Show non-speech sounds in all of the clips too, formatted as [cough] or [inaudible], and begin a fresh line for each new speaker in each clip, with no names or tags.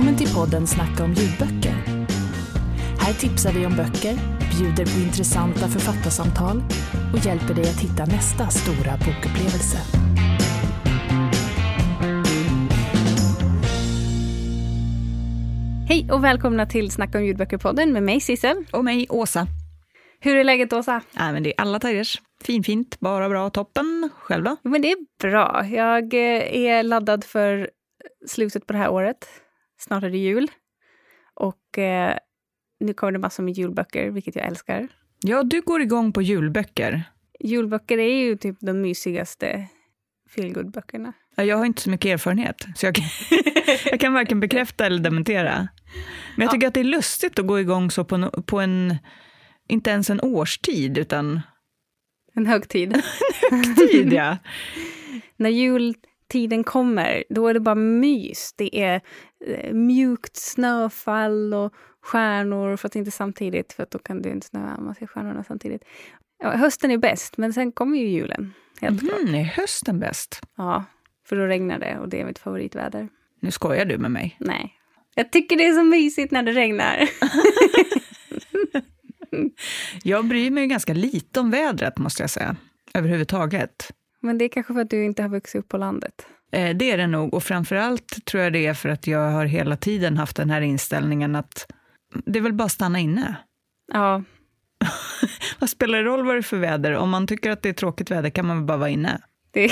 Välkommen till podden Snacka om ljudböcker. Här tipsar vi om böcker, bjuder på intressanta författarsamtal och hjälper dig att hitta nästa stora bokupplevelse.
Hej och välkomna till Snacka om ljudböcker-podden med mig Sissel.
Och mig, Åsa.
Hur är läget Åsa?
Nej, men det är alla tiders. Finfint, bara bra, toppen. Själv då?
Men det är bra. Jag eh, är laddad för slutet på det här året. Snart är det jul. Och eh, nu kommer det massor med julböcker, vilket jag älskar.
Ja, du går igång på julböcker.
Julböcker är ju typ de mysigaste feelgood-böckerna.
Jag har inte så mycket erfarenhet, så jag kan, [laughs] jag kan varken bekräfta eller dementera. Men jag tycker ja. att det är lustigt att gå igång så på, en, på en, inte ens en årstid, utan...
En högtid. [laughs]
en högtid, ja. [laughs]
När jultiden kommer, då är det bara mys. Det är eh, mjukt snöfall och stjärnor, för att inte samtidigt, för att då kan du inte snöa man ser stjärnorna samtidigt. Ja, hösten är bäst, men sen kommer ju julen. Helt
mm, klart. Är hösten bäst?
Ja, för då regnar det och det är mitt favoritväder.
Nu skojar du med mig.
Nej. Jag tycker det är så mysigt när det regnar. [laughs]
jag bryr mig ganska lite om vädret, måste jag säga. Överhuvudtaget.
Men det är kanske för att du inte har vuxit upp på landet?
Eh, det är det nog. Och framförallt tror jag det är för att jag har hela tiden haft den här inställningen att det är väl bara att stanna inne.
Ja. [laughs]
vad spelar det roll vad det är för väder? Om man tycker att det är tråkigt väder kan man väl bara vara inne.
Det...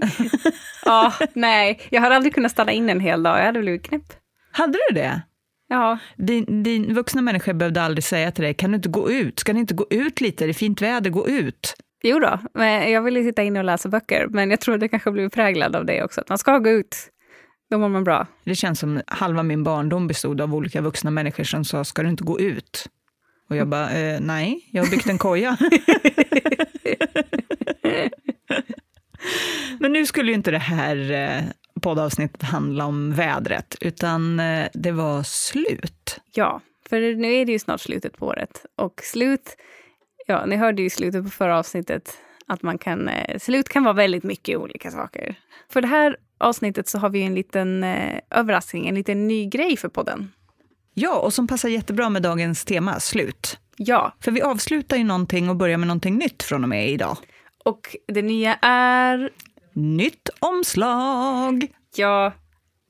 [laughs] ja, nej. Jag har aldrig kunnat stanna in en hel dag. Jag hade blivit knäpp.
Hade du det?
Ja.
Din, din vuxna människa behövde aldrig säga till dig, kan du inte gå ut? Ska ni inte gå ut lite? Det är fint väder, gå ut.
Jo då, men jag ville sitta inne och läsa böcker. Men jag tror det kanske blivit präglad av det också, att man ska gå ut. Då mår man bra.
Det känns som halva min barndom bestod av olika vuxna människor som sa, ska du inte gå ut? Och jag bara, eh, nej, jag har byggt en koja. [laughs] Men nu skulle ju inte det här eh, poddavsnittet handla om vädret, utan eh, det var slut.
Ja, för nu är det ju snart slutet på året. Och slut, ja, ni hörde ju i slutet på förra avsnittet att man kan, eh, slut kan vara väldigt mycket olika saker. För det här avsnittet så har vi en liten eh, överraskning, en liten ny grej för podden.
Ja, och som passar jättebra med dagens tema, slut.
Ja.
För vi avslutar ju någonting och börjar med någonting nytt från och med idag.
Och det nya är...
Nytt omslag!
Ja,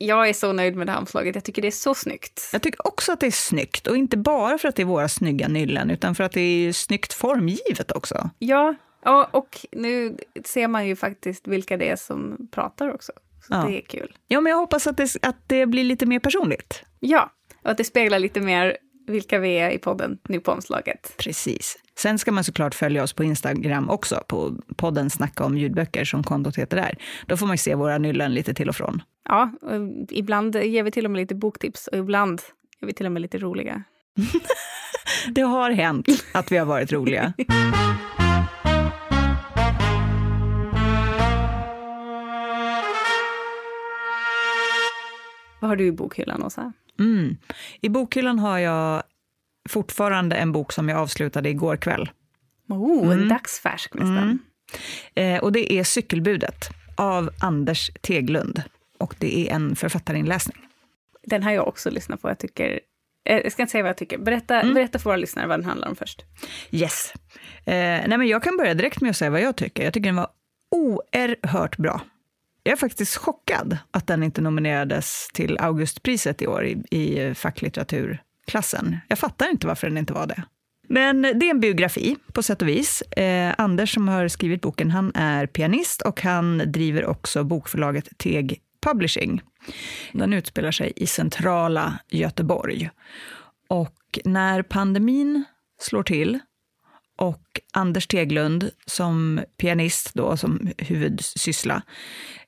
jag är så nöjd med det här omslaget. Jag tycker det är så snyggt.
Jag tycker också att det är snyggt. Och inte bara för att det är våra snygga nyllen, utan för att det är snyggt formgivet också.
Ja, och, och nu ser man ju faktiskt vilka det är som pratar också. Så ja. det är kul.
Ja, men jag hoppas att det, att det blir lite mer personligt.
Ja, och att det speglar lite mer vilka vi är i podden nu på omslaget.
Precis. Sen ska man såklart följa oss på Instagram också, på podden Snacka om ljudböcker som kontot heter där. Då får man se våra nyllen lite till och från.
Ja, och ibland ger vi till och med lite boktips och ibland är vi till och med lite roliga. [laughs]
det har hänt att vi har varit roliga. [laughs]
Vad har du i bokhyllan, Åsa?
Mm. I bokhyllan har jag fortfarande en bok som jag avslutade igår kväll.
Oh, en mm. dagsfärsk nästan. Mm.
Eh, och det är Cykelbudet av Anders Teglund. Och det är en författarinläsning.
Den har jag också lyssnat på. Jag, tycker, eh, jag ska inte säga vad jag tycker. Berätta, mm. berätta för våra lyssnare vad den handlar om först.
Yes. Eh, nej men jag kan börja direkt med att säga vad jag tycker. Jag tycker den var oerhört bra. Jag är faktiskt chockad att den inte nominerades till Augustpriset i år i, i facklitteraturklassen. Jag fattar inte varför den inte var det. Men det är en biografi på sätt och vis. Eh, Anders som har skrivit boken, han är pianist och han driver också bokförlaget Teg Publishing. Den utspelar sig i centrala Göteborg. Och när pandemin slår till och Anders Teglund som pianist då, som huvudsyssla,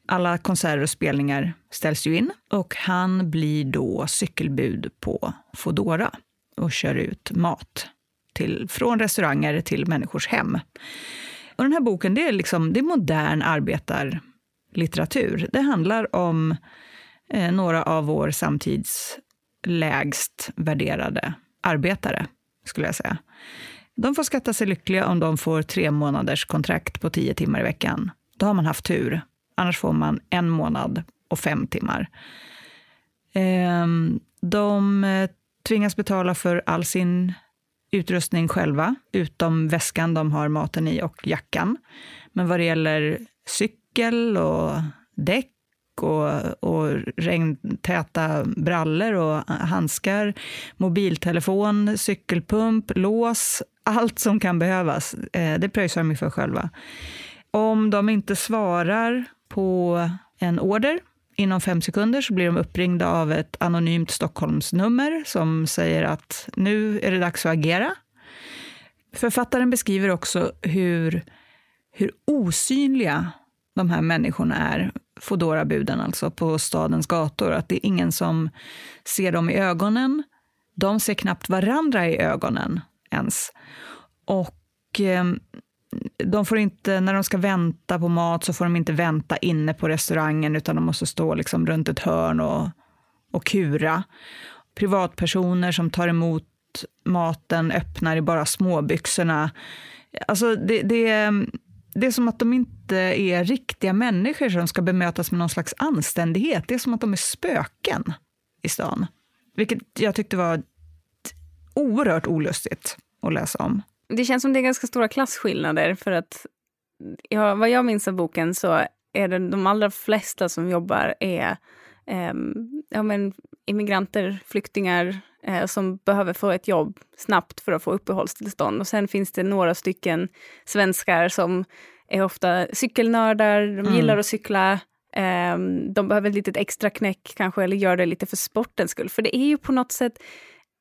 alla konserter och spelningar ställs ju in och han blir då cykelbud på Fodora och kör ut mat till, från restauranger till människors hem. Och den här boken det är, liksom, det är modern arbetarlitteratur. Det handlar om eh, några av vår samtids lägst värderade arbetare, skulle jag säga. De får skatta sig lyckliga om de får tre månaders kontrakt på tio timmar i veckan. Då har man haft tur. Annars får man en månad och fem timmar. Ehm, de eh, tvingas betala för all sin utrustning själva, utom väskan de har maten i och jackan. Men vad det gäller cykel och däck och, och regntäta brallor och handskar, mobiltelefon, cykelpump, lås, allt som kan behövas, eh, det pröjsar de för själva. Om de inte svarar på en order inom fem sekunder så blir de uppringda av ett anonymt Stockholmsnummer som säger att nu är det dags att agera. Författaren beskriver också hur, hur osynliga de här människorna är, Foodora-buden alltså, på stadens gator. Att det är ingen som ser dem i ögonen. De ser knappt varandra i ögonen ens. Och eh, de får inte, när de ska vänta på mat så får de inte vänta inne på restaurangen utan de måste stå liksom runt ett hörn och, och kura. Privatpersoner som tar emot maten öppnar i bara småbyxorna. Alltså det, det, det är som att de inte är riktiga människor som ska bemötas med någon slags anständighet. Det är som att de är spöken i stan. Vilket jag tyckte var oerhört olustigt att läsa om.
Det känns som det är ganska stora klasskillnader för att ja, vad jag minns av boken så är det de allra flesta som jobbar är eh, ja, men, immigranter, flyktingar eh, som behöver få ett jobb snabbt för att få uppehållstillstånd. Och sen finns det några stycken svenskar som är ofta cykelnördar, de mm. gillar att cykla. Eh, de behöver ett litet extra knäck kanske, eller gör det lite för sportens skull. För det är ju på något sätt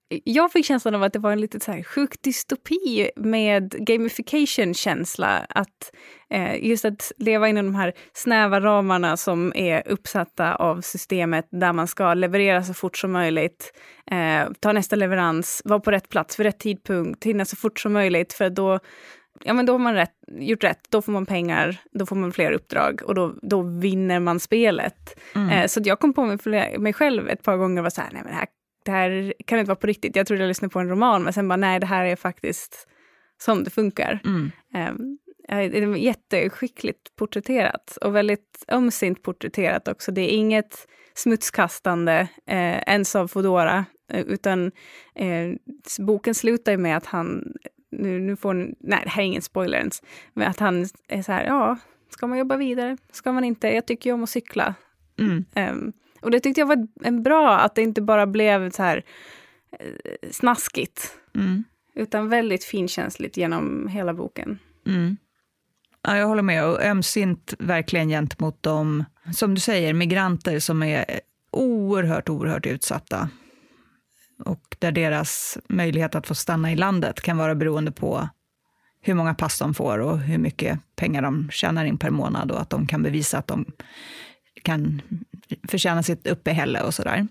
jag fick känslan av att det var en lite så här sjuk dystopi med gamification-känsla. Att eh, just att leva inom de här snäva ramarna som är uppsatta av systemet där man ska leverera så fort som möjligt, eh, ta nästa leverans, vara på rätt plats vid rätt tidpunkt, hinna så fort som möjligt för då Ja men då har man rätt, gjort rätt, då får man pengar, då får man fler uppdrag och då, då vinner man spelet. Mm. Eh, så jag kom på mig, mig själv ett par gånger och var så här, nej men det här det här kan inte vara på riktigt. Jag trodde jag lyssnade på en roman, men sen bara nej, det här är faktiskt som det funkar. Mm. Um, det är jätteskickligt porträtterat och väldigt ömsint porträtterat också. Det är inget smutskastande eh, ens av Fodora, eh, utan eh, boken slutar ju med att han, nu, nu får nej det här är ingen spoiler ens, men att han är så här, ja, ska man jobba vidare? Ska man inte? Jag tycker ju om att cykla. Mm. Um, och det tyckte jag var en bra, att det inte bara blev så här eh, snaskigt. Mm. Utan väldigt finkänsligt genom hela boken.
Mm. Ja, jag håller med. Och ömsint verkligen gentemot de, som du säger, migranter som är oerhört, oerhört utsatta. Och där deras möjlighet att få stanna i landet kan vara beroende på hur många pass de får och hur mycket pengar de tjänar in per månad och att de kan bevisa att de kan förtjäna sitt uppehälle och sådär.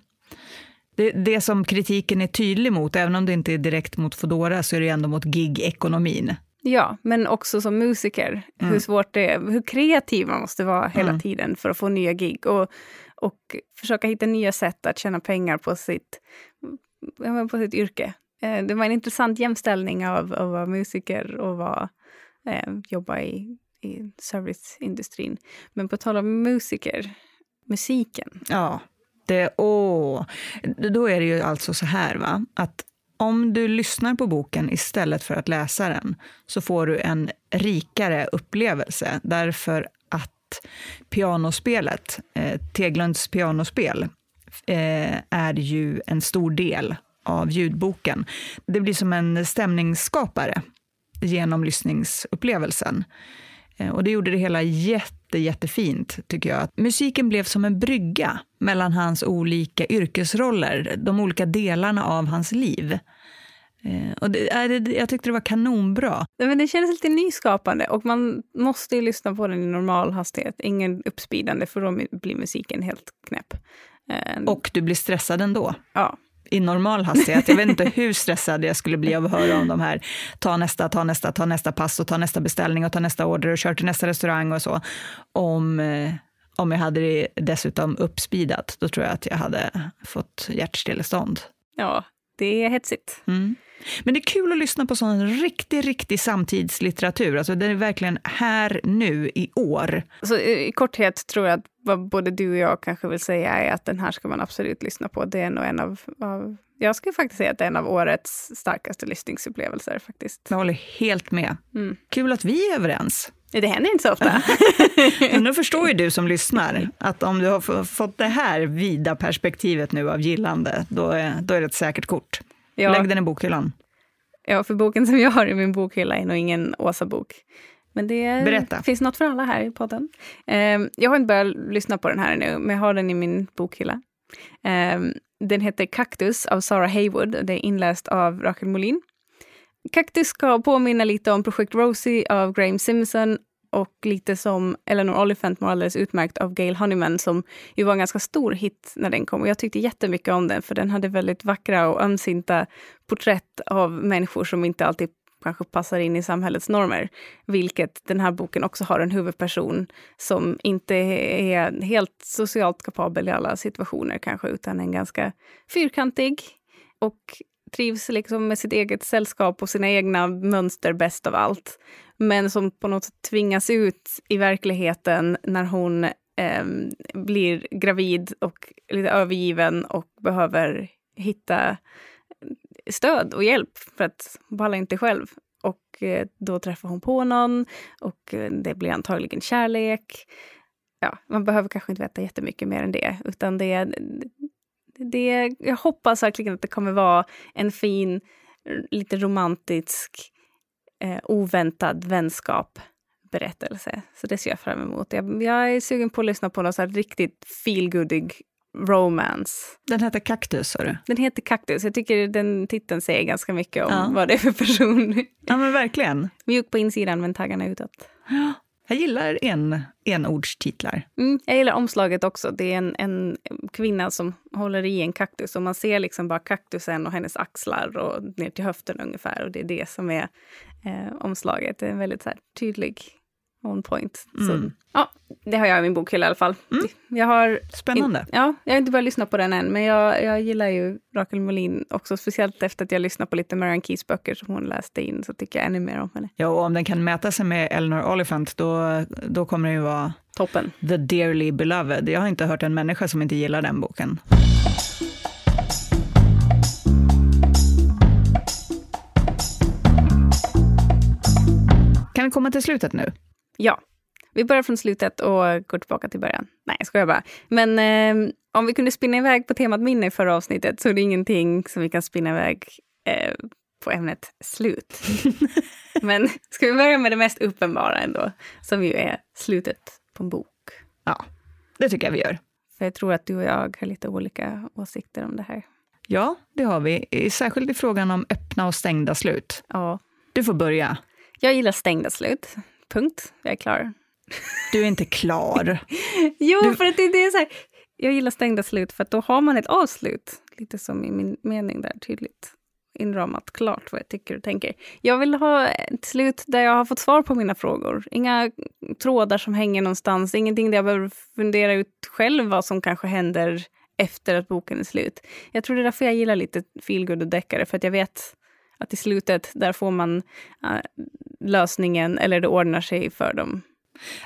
Det, det som kritiken är tydlig mot, även om det inte är direkt mot Fodora, så är det ändå mot gig-ekonomin.
Ja, men också som musiker, mm. hur svårt det är, hur kreativ man måste vara hela mm. tiden för att få nya gig och, och försöka hitta nya sätt att tjäna pengar på sitt, på sitt yrke. Eh, det var en intressant jämställning av att vara musiker och vara, eh, jobba i, i serviceindustrin. Men på tal om musiker, musiken.
Ja, det, åh. Då är det ju alltså så här va, att om du lyssnar på boken istället för att läsa den så får du en rikare upplevelse därför att pianospelet, eh, Teglunds pianospel, eh, är ju en stor del av ljudboken. Det blir som en stämningsskapare genom lyssningsupplevelsen. Eh, och det gjorde det hela jätte, jättefint, tycker jag. Musiken blev som en brygga mellan hans olika yrkesroller, de olika delarna av hans liv. Eh, och det, jag tyckte det var kanonbra.
Men det kändes lite nyskapande och man måste ju lyssna på den i normal hastighet. Ingen uppspeedande för då blir musiken helt knäpp.
Eh, och du blir stressad ändå.
Ja,
i normal hastighet. Jag vet inte hur stressad jag skulle bli av att höra om de här, ta nästa, ta nästa, ta nästa pass och ta nästa beställning och ta nästa order och kör till nästa restaurang och så. Om, eh, om jag hade det dessutom uppspeedat, då tror jag att jag hade fått hjärtstillestånd.
Ja, det är hetsigt. Mm.
Men det är kul att lyssna på sån riktig, riktig samtidslitteratur. Alltså det är verkligen här nu i år.
Så i korthet tror jag att vad både du och jag kanske vill säga är att den här ska man absolut lyssna på. Det är nog en av, av jag skulle faktiskt säga att det är en av årets starkaste lyssningsupplevelser faktiskt.
Jag håller helt med. Mm. Kul att vi är överens.
Det händer inte så ofta. [laughs]
Men nu förstår ju du som lyssnar att om du har fått det här vida perspektivet nu av gillande, då är, då är det ett säkert kort. Ja. Lägg den i bokhyllan.
Ja, för boken som jag har i min bokhylla är nog ingen Åsa-bok. Men det
Berätta.
finns något för alla här i podden. Um, jag har inte börjat lyssna på den här nu, men jag har den i min bokhylla. Um, den heter Kaktus av Sarah Haywood. Det är inläst av Rakel Molin. Kaktus ska påminna lite om Projekt Rosie av Graham Simpson och lite som Eleanor Oliphant mår alldeles utmärkt av Gail Honeyman som ju var en ganska stor hit när den kom. Och jag tyckte jättemycket om den för den hade väldigt vackra och ömsinta porträtt av människor som inte alltid kanske passar in i samhällets normer. Vilket den här boken också har en huvudperson som inte är helt socialt kapabel i alla situationer kanske, utan en ganska fyrkantig och trivs liksom med sitt eget sällskap och sina egna mönster bäst av allt. Men som på något sätt tvingas ut i verkligheten när hon eh, blir gravid och lite övergiven och behöver hitta stöd och hjälp för att hon pallar inte själv. Och eh, då träffar hon på någon och eh, det blir antagligen kärlek. Ja, man behöver kanske inte veta jättemycket mer än det, utan det, det, jag hoppas verkligen att det kommer vara en fin, lite romantisk, eh, oväntad vänskap berättelse. Så det ser jag fram emot. Jag, jag är sugen på att lyssna på något så riktigt feelgoodig romance.
Den heter Kaktus, sa du?
Den heter Kaktus. Jag tycker den titeln säger ganska mycket om ja. vad det är för person. [laughs]
Ja, men verkligen.
Mjuk på insidan, men taggarna utåt.
Ja. Jag gillar en, enordstitlar.
Mm, jag gillar omslaget också. Det är en, en kvinna som håller i en kaktus och man ser liksom bara kaktusen och hennes axlar och ner till höften ungefär. Och det är det som är eh, omslaget. Det är en väldigt så här, tydlig on point. Mm. Så, ja, det har jag i min bokhylla i alla fall. Mm. Jag har
Spännande.
In, ja, jag har inte börjat lyssna på den än, men jag, jag gillar ju Rakel Molin också, speciellt efter att jag lyssnat på lite Marianne Keys böcker som hon läste in, så tycker jag ännu mer om henne.
Ja, och om den kan mäta sig med Eleanor Oliphant, då, då kommer den ju vara
Toppen.
The Dearly Beloved. Jag har inte hört en människa som inte gillar den boken. Komma till slutet nu?
Ja. Vi börjar från slutet och går tillbaka till början. Nej, jag skojar bara. Men eh, om vi kunde spinna iväg på temat minne i förra avsnittet så är det ingenting som vi kan spinna iväg eh, på ämnet slut. [laughs] Men ska vi börja med det mest uppenbara ändå, som ju är slutet på en bok.
Ja, det tycker jag vi gör.
För jag tror att du och jag har lite olika åsikter om det här.
Ja, det har vi. Särskilt i frågan om öppna och stängda slut.
Ja.
Du får börja.
Jag gillar stängda slut. Punkt. Jag är klar.
Du är inte klar. [laughs]
jo, du... för att det är så här. Jag gillar stängda slut för att då har man ett avslut. Lite som i min mening där, tydligt inramat klart vad jag tycker och tänker. Jag vill ha ett slut där jag har fått svar på mina frågor. Inga trådar som hänger någonstans, ingenting där jag behöver fundera ut själv vad som kanske händer efter att boken är slut. Jag tror det är därför jag gillar lite feelgood och deckare, för att jag vet att i slutet, där får man uh, lösningen, eller det ordnar sig för dem.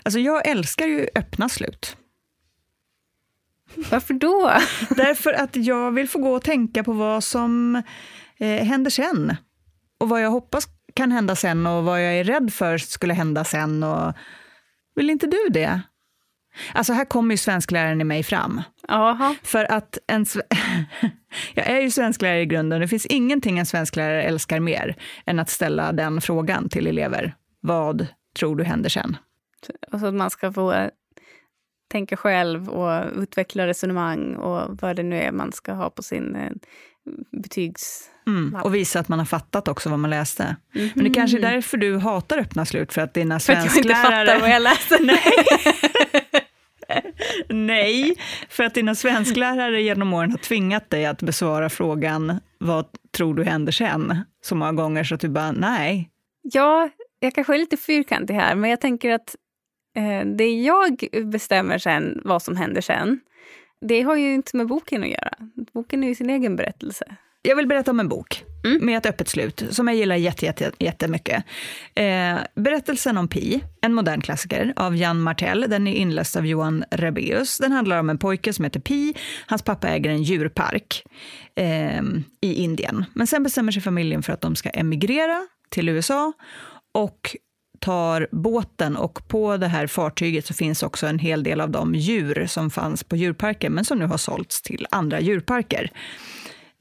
Alltså jag älskar ju öppna slut.
Varför då? [laughs]
Därför att jag vill få gå och tänka på vad som eh, händer sen. Och vad jag hoppas kan hända sen och vad jag är rädd för skulle hända sen. Och... Vill inte du det? Alltså här kommer ju svenskläraren i mig fram.
Aha.
För att en [laughs] jag är ju svensklärare i grunden. Det finns ingenting en svensklärare älskar mer än att ställa den frågan till elever. Vad tror du händer sen?
Och så att man ska få eh, tänka själv och utveckla resonemang och vad det nu är man ska ha på sin eh, betygs...
Mm, och visa att man har fattat också vad man läste. Mm -hmm. Men det kanske är därför du hatar öppna slut, för att dina svensklärare... För att jag
inte fattar vad jag läste? [laughs]
Nej. [laughs] [laughs] Nej, för att dina svensklärare genom åren har tvingat dig att besvara frågan vad tror du händer sen? Så många gånger så att du bara nej.
Ja, jag kanske är lite fyrkantig här, men jag tänker att eh, det jag bestämmer sen, vad som händer sen, det har ju inte med boken att göra. Boken är ju sin egen berättelse.
Jag vill berätta om en bok mm. med ett öppet slut, som jag gillar jätte, jätte, jättemycket. Eh, berättelsen om Pi, en modern klassiker av Jan Martell. Den är inläst av Johan Rebeus. Den handlar om en pojke som heter Pi. Hans pappa äger en djurpark eh, i Indien. Men sen bestämmer sig familjen för att de ska emigrera till USA och tar båten och på det här fartyget så finns också en hel del av de djur som fanns på djurparken men som nu har sålts till andra djurparker.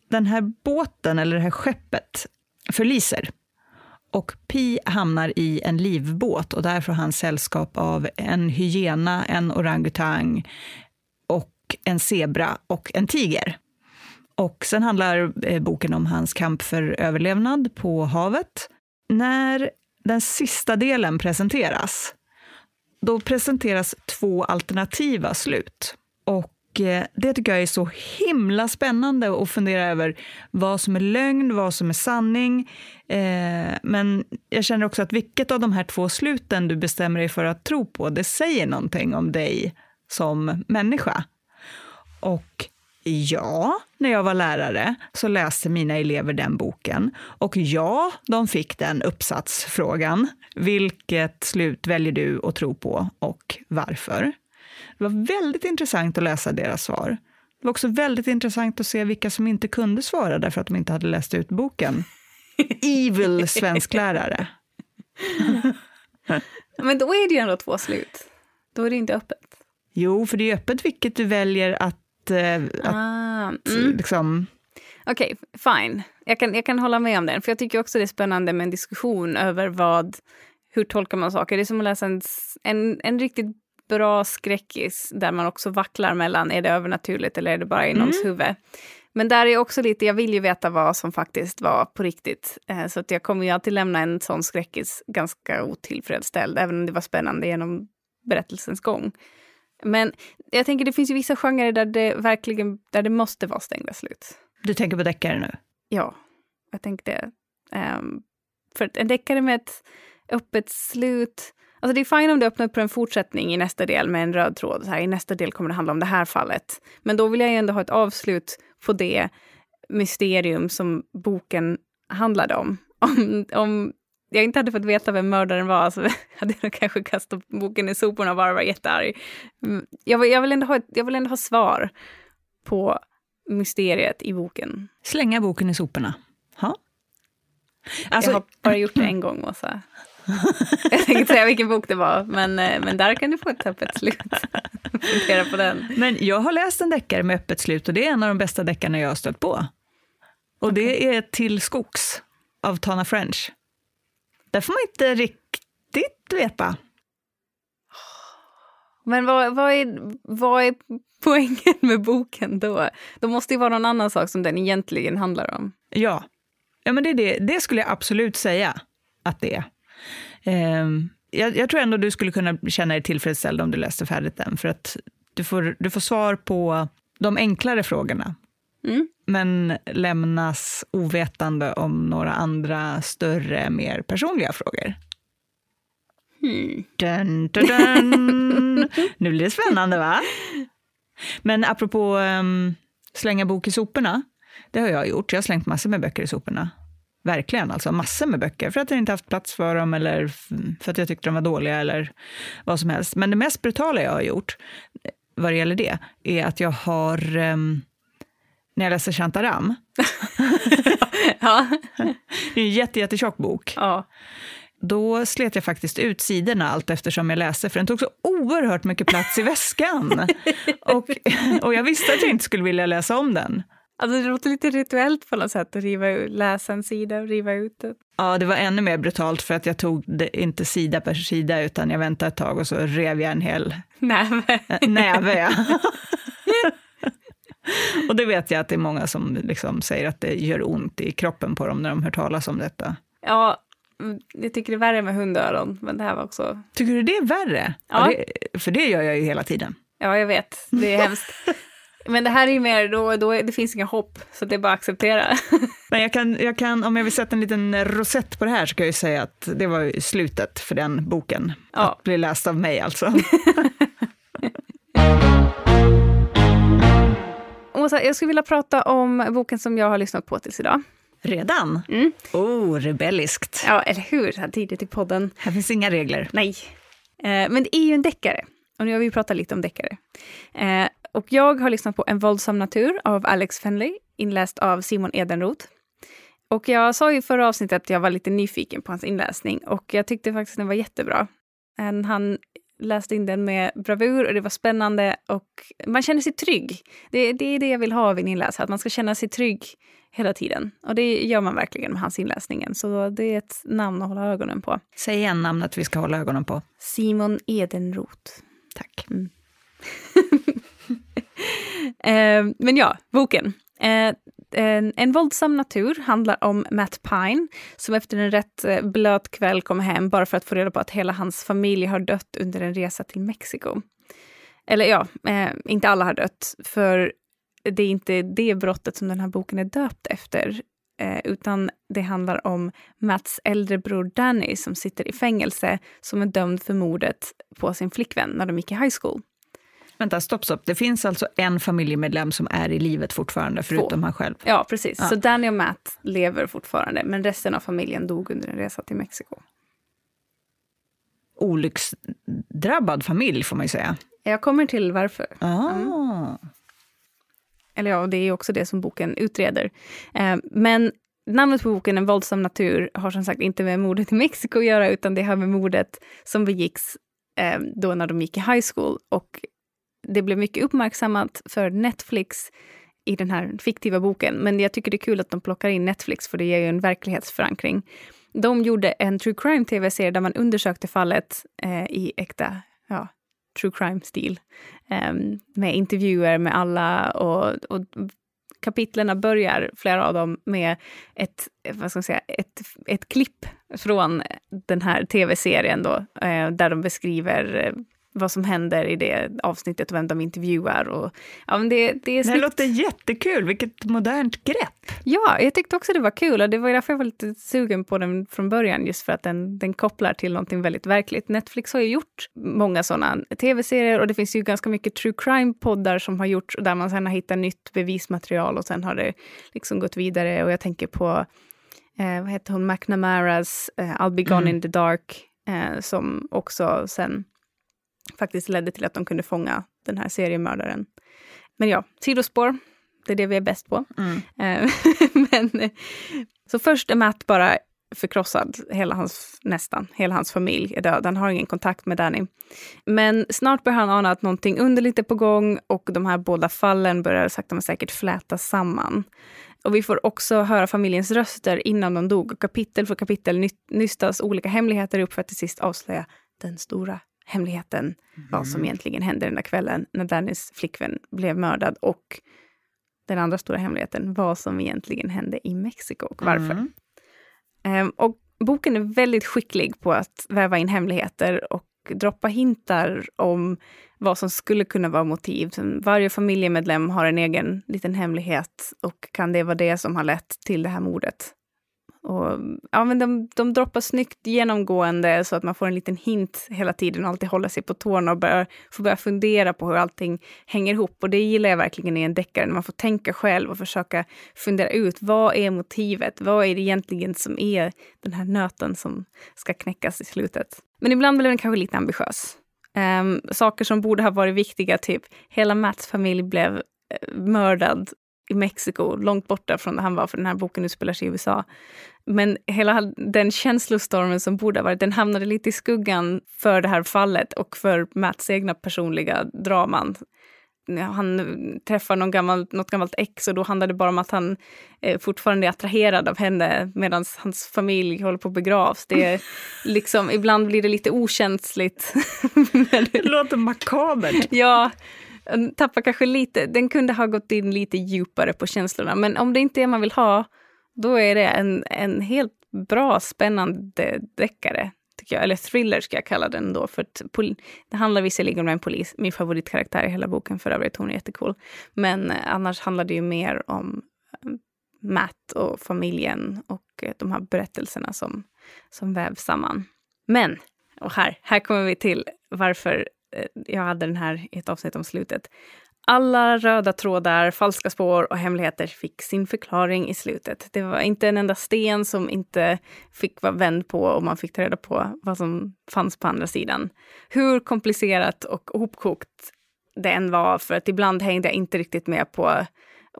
Den här båten, eller det här skeppet, förliser. Och Pi hamnar i en livbåt och där får han sällskap av en hyena, en orangutang och en zebra och en tiger. Och sen handlar eh, boken om hans kamp för överlevnad på havet. När den sista delen presenteras, då presenteras två alternativa slut. Och Eh, det tycker jag är så himla spännande att fundera över vad som är lögn, vad som är sanning. Eh, men jag känner också att vilket av de här två sluten du bestämmer dig för att tro på, det säger någonting om dig som människa. Och Ja, när jag var lärare så läste mina elever den boken. Och ja, de fick den uppsatsfrågan. Vilket slut väljer du att tro på och varför? Det var väldigt intressant att läsa deras svar. Det var också väldigt intressant att se vilka som inte kunde svara därför att de inte hade läst ut boken. Evil svensklärare. [laughs]
Men då är det ju ändå två slut. Då är det inte öppet.
Jo, för det är öppet vilket du väljer att Eh, att, ah, mm. liksom...
Okej, okay, fine. Jag kan, jag kan hålla med om den, för jag tycker också det är spännande med en diskussion över vad, hur tolkar man saker. Det är som att läsa en, en, en riktigt bra skräckis där man också vacklar mellan, är det övernaturligt eller är det bara i någons mm. huvud? Men där är också lite, jag vill ju veta vad som faktiskt var på riktigt. Eh, så att jag kommer ju alltid lämna en sån skräckis ganska otillfredsställd, även om det var spännande genom berättelsens gång. Men jag tänker det finns ju vissa genrer där det verkligen där det måste vara stängda slut.
Du tänker på deckare nu?
Ja, jag tänkte um, för en deckare med ett öppet slut, alltså det är fint om du öppnar upp för en fortsättning i nästa del med en röd tråd. Så här, I nästa del kommer det handla om det här fallet. Men då vill jag ju ändå ha ett avslut på det mysterium som boken handlade om. [laughs] Om, om jag inte hade fått veta vem mördaren var så [laughs] hade jag kanske kastat boken i soporna och bara varit jättearg. Mm, jag vill, jag, vill ändå ha ett, jag vill ändå ha svar på mysteriet i boken.
Slänga boken i soporna. Ha?
Alltså, jag har bara gjort det en [clears throat] gång, Åsa. [laughs] Jag tänker inte säga vilken bok det var, men, eh, men där kan du få ett öppet slut. [laughs] Fundera på den.
Men jag har läst en deckare med öppet slut och det är en av de bästa deckarna jag har stött på. Och okay. det är Till skogs av Tana French. Det får man inte riktigt veta.
Men vad, vad, är, vad är poängen med boken då? Det måste ju vara någon annan sak som den egentligen handlar om.
Ja, ja men det, det, det skulle jag absolut säga att det är. Um, jag, jag, tror ändå du skulle kunna känna dig tillfredsställd om du läste färdigt den, för att du får, du får svar på de enklare frågorna. Mm men lämnas ovetande om några andra större, mer personliga frågor. Hmm. Dun, dun, dun. [laughs] nu blir det spännande, va? Men apropå um, slänga bok i soporna, det har jag gjort. Jag har slängt massor med böcker i soporna. Verkligen, alltså massor med böcker. För att jag inte haft plats för dem eller för att jag tyckte de var dåliga eller vad som helst. Men det mest brutala jag har gjort vad det gäller det är att jag har um, när jag läste Shantaram. [laughs] ja. [laughs] Det är en jätte, jättetjock bok. Ja. Då slet jag faktiskt ut sidorna allt eftersom jag läste, för den tog så oerhört mycket plats i väskan. [laughs] och, och jag visste att jag inte skulle vilja läsa om den.
Alltså det låter lite rituellt på något sätt att riva, läsa en sida och riva ut det.
Ja, det var ännu mer brutalt för att jag tog det inte sida per sida utan jag väntade ett tag och så rev jag en hel [laughs]
näve.
näve ja. [laughs] Och det vet jag att det är många som liksom säger att det gör ont i kroppen på dem när de hör talas om detta.
Ja, jag tycker det är värre med hundöron, men det här var också...
Tycker du det är värre? Ja. Det, för det gör jag ju hela tiden.
Ja, jag vet. Det är hemskt. [laughs] Men det här är ju mer, då, då, det finns inga hopp, så det är bara att acceptera. [laughs]
Men jag kan, jag kan, om jag vill sätta en liten rosett på det här så kan jag ju säga att det var slutet för den boken. Ja. Att bli läst av mig alltså. [laughs]
Åsa, jag skulle vilja prata om boken som jag har lyssnat på tills idag.
Redan?
Mm.
Oh, rebelliskt.
Ja, eller hur? Så här tidigt i podden.
Här finns inga regler.
Nej. Eh, men det är ju en deckare. Och nu har vi pratat lite om deckare. Eh, och jag har lyssnat på En våldsam natur av Alex Fenley, inläst av Simon Edenroth. Och jag sa i förra avsnittet att jag var lite nyfiken på hans inläsning och jag tyckte faktiskt den var jättebra. Han läste in den med bravur och det var spännande och man känner sig trygg. Det, det är det jag vill ha av en inläsare, att man ska känna sig trygg hela tiden. Och det gör man verkligen med hans inläsningen. Så det är ett namn att hålla ögonen på.
Säg igen namnet vi ska hålla ögonen på.
Simon Edenroth.
Tack.
Mm. [laughs] [laughs] eh, men ja, boken. Eh, en, en våldsam natur handlar om Matt Pine som efter en rätt eh, blöt kväll kommer hem bara för att få reda på att hela hans familj har dött under en resa till Mexiko. Eller ja, eh, inte alla har dött, för det är inte det brottet som den här boken är döpt efter, eh, utan det handlar om Mats äldre bror Danny som sitter i fängelse som är dömd för mordet på sin flickvän när de gick i high school.
Vänta, stopp, stopp. Det finns alltså en familjemedlem som är i livet fortfarande, förutom han själv?
Ja, precis.
Ja.
Så Danny och Matt lever fortfarande, men resten av familjen dog under en resa till Mexiko.
Olycksdrabbad familj, får man ju säga.
Jag kommer till varför.
Ah.
Eller ja, det är också det som boken utreder. Eh, men namnet på boken, En våldsam natur, har som sagt inte med mordet i Mexiko att göra, utan det har med mordet som begicks eh, då när de gick i high school. Och det blev mycket uppmärksammat för Netflix i den här fiktiva boken. Men jag tycker det är kul att de plockar in Netflix, för det ger ju en verklighetsförankring. De gjorde en true crime tv-serie där man undersökte fallet eh, i äkta ja, true crime-stil. Eh, med intervjuer med alla och, och kapitlerna börjar, flera av dem, med ett, vad ska man säga, ett, ett klipp från den här tv-serien då, eh, där de beskriver eh, vad som händer i det avsnittet och vem de intervjuar. Och, ja, men det, det är
Det låter jättekul, vilket modernt grepp.
Ja, jag tyckte också det var kul och det var därför jag var lite sugen på den från början, just för att den, den kopplar till någonting väldigt verkligt. Netflix har ju gjort många sådana tv-serier och det finns ju ganska mycket true crime-poddar som har gjorts där man sen har hittat nytt bevismaterial och sen har det liksom gått vidare. Och jag tänker på, eh, vad heter hon, McNamaras eh, I'll be gone
Mm.
in the dark, eh, som också sen faktiskt ledde till att de kunde fånga den här seriemördaren. Men ja, sidospår, det är det vi är bäst på.
Mm.
Eh, [laughs] Men, eh, så först är Matt bara förkrossad, hela hans, nästan, hela hans familj är död. Han har ingen kontakt med Danny. Men snart börjar han ana att någonting underligt är på gång och de här båda fallen börjar sakta men säkert flätas samman. Och vi får också höra familjens röster innan de dog kapitel för kapitel ny- nystas olika hemligheter upp för att till sist avslöja den stora hemligheten, vad som egentligen hände den där kvällen när Dannys flickvän blev mördad och den andra stora hemligheten, vad som egentligen hände i Mexiko och varför.
Mm.
Ehm, och boken är väldigt skicklig på att väva in hemligheter och droppa hintar om vad som skulle kunna vara motiv. Varje familjemedlem har en egen liten hemlighet och kan det vara det som har lett till det här mordet? Och, ja, men de, de droppar snyggt genomgående så att man får en liten hint hela tiden och alltid håller sig på tårna och börjar, får börja fundera på hur allting hänger ihop. Och det gillar jag verkligen i en deckare, när man får tänka själv och försöka fundera ut vad är motivet? Vad är det egentligen som är den här nöten som ska knäckas i slutet? Men ibland blir den kanske lite ambitiös. Um, saker som borde ha varit viktiga, typ hela Mats familj blev uh, mördad i Mexiko, långt borta från där han var, för den här boken utspelar sig i USA. Men hela den känslostormen som borde ha varit, den hamnade lite i skuggan för det här fallet och för Mats egna personliga draman. Han träffar någon gammal, något gammalt ex och då handlar det bara om att han eh, fortfarande är attraherad av henne medan hans familj håller på att begravs. Det är [laughs] liksom, ibland blir det lite okänsligt. [laughs]
Det låter makabert.
Ja, tappar kanske lite. Den kunde ha gått in lite djupare på känslorna. Men om det inte är det man vill ha, då är det en, en helt bra, spännande deckare. Tycker jag. Eller thriller ska jag kalla den då. För att det handlar visserligen om en polis, min favoritkaraktär i hela boken för övrigt. Hon är jättecool. Men eh, annars handlar det ju mer om eh, Matt och familjen och eh, de här berättelserna som, som vävs samman. Men, och här, här kommer vi till varför eh, jag hade den här i ett avsnitt om slutet. Alla röda trådar, falska spår och hemligheter fick sin förklaring i slutet. Det var inte en enda sten som inte fick vara vänd på och man fick ta reda på vad som fanns på andra sidan. Hur komplicerat och hopkokt det än var, för att ibland hängde jag inte riktigt med på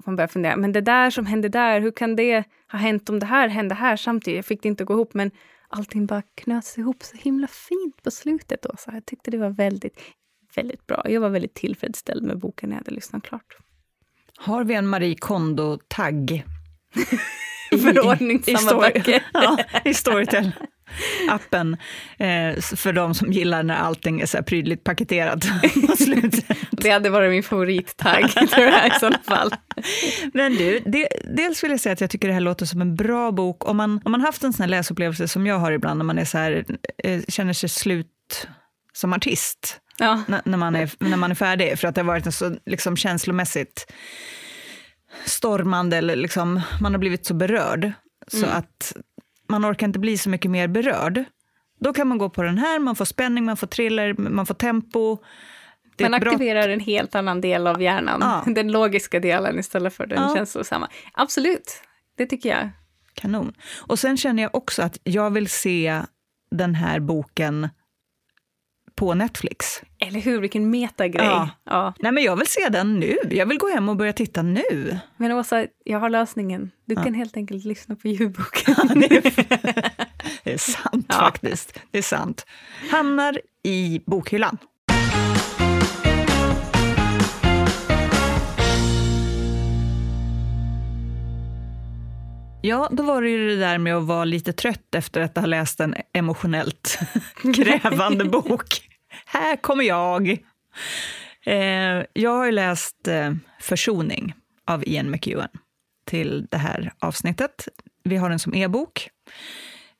man börjar fundera, men det där som hände där, hur kan det ha hänt om det här hände här samtidigt? Jag fick det inte att gå ihop, men allting bara knöts ihop så himla fint på slutet. Då, så jag tyckte det var väldigt, väldigt bra. Jag var väldigt tillfredsställd med boken när jag hade lyssnat klart.
Har vi en Marie Kondo-tagg? [laughs]
Förordningssamma böcker. [laughs]
ja, i Storytel appen eh, för de som gillar när allting är så här prydligt paketerat [laughs]
det hade varit min favorittagg tror jag i sådana fall.
Men du, det, dels vill jag säga att jag tycker det här låter som en bra bok. Om man, om man haft en sån här läsupplevelse som jag har ibland när man är så här, eh, känner sig slut som artist, ja. när, man är, när man är färdig, för att det har varit en så liksom, känslomässigt stormande, eller liksom, man har blivit så berörd. Så mm. att man orkar inte bli så mycket mer berörd. Då kan man gå på den här, man får spänning, man får thriller, man får tempo.
man aktiverar en helt annan del av hjärnan, ja. [laughs] den logiska delen istället för den ja. känslosamma. Absolut, det tycker jag.
Kanon. Och sen känner jag också att jag vill se den här boken på Netflix.
Eller hur, vilken metagrej. Ja.
ja. Nej, men jag vill se den nu. Jag vill gå hem och börja titta nu.
Men Åsa, jag har lösningen. Du ja. kan helt enkelt lyssna på ljudboken.
Ja, det, är, [laughs] det är sant faktiskt. Det är sant. Hamnar i bokhyllan. Ja, då var det ju det där med att vara lite trött efter att ha läst en emotionellt [laughs] krävande [laughs] bok. Här kommer jag! Eh, jag har ju läst eh, Försoning av Ian McEwan till det här avsnittet. Vi har den som e-bok.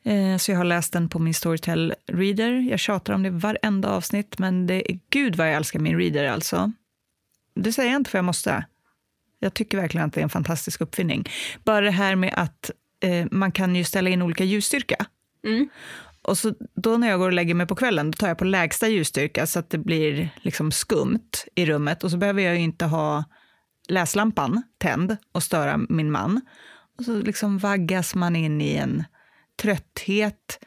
Eh, så jag har läst den på min Storytel Reader. Jag tjatar om det varenda avsnitt, men det är gud vad jag älskar min reader alltså. Det säger jag inte för jag måste. Jag tycker verkligen att det är en fantastisk uppfinning. Bara det här med att eh, man kan ju ställa in olika ljusstyrka. Mm. Och så då när jag går och lägger mig på kvällen, då tar jag på lägsta ljusstyrka så att det blir liksom skumt i rummet. Och så behöver jag ju inte ha läslampan tänd och störa min man. Och så liksom vaggas man in i en trötthet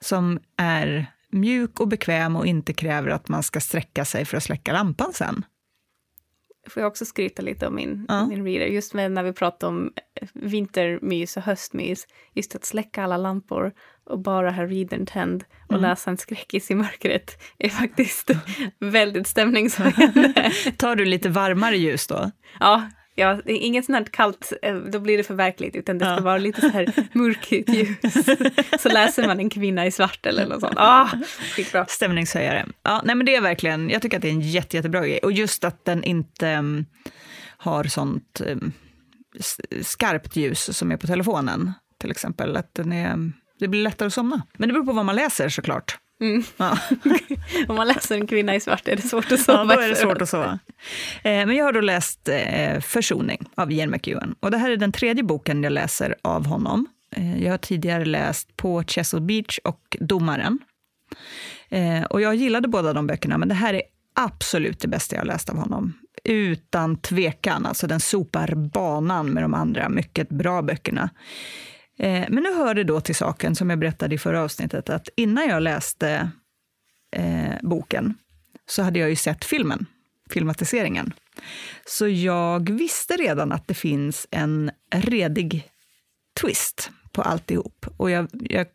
som är mjuk och bekväm och inte kräver att man ska sträcka sig för att släcka lampan sen
får jag också skryta lite om min, ja. min reader. Just med när vi pratar om vintermys och höstmys. Just att släcka alla lampor och bara ha readern tänd och mm. läsa en skräckis i mörkret är faktiskt [laughs] väldigt stämningshöjande. [laughs]
Tar du lite varmare ljus då?
Ja, Ja, inget sånt här kallt, eh, då blir det för verkligt, utan det ska ja. vara lite så här mörkt [laughs] ljus. så läser man en kvinna i svart eller något sånt. Ah, skitbra.
Stämningshöjare. Ja, nej men det är verkligen, jag tycker att det är en jätte, jättebra grej. Och just att den inte um, har sånt um, skarpt ljus som är på telefonen, till exempel. Att den är, det blir lättare att somna. Men det beror på vad man läser såklart. Mm. Ja. [laughs]
Om man läser En kvinna i svart är det svårt att sova.
Ja, då är det svårt att sova. Eh, men jag har då läst eh, Försoning av Ian McEwan. Och det här är den tredje boken jag läser av honom. Eh, jag har tidigare läst På Chesapeake Beach och Domaren. Och jag gillade båda de böckerna, men det här är absolut det bästa jag har läst av honom. Utan tvekan. Alltså den sopar banan med de andra mycket bra böckerna. Eh, men nu hör det då till saken, som jag berättade i förra avsnittet, att innan jag läste eh, boken så hade jag ju sett filmen, filmatiseringen. Så jag visste redan att det finns en redig twist på alltihop. Och jag, jag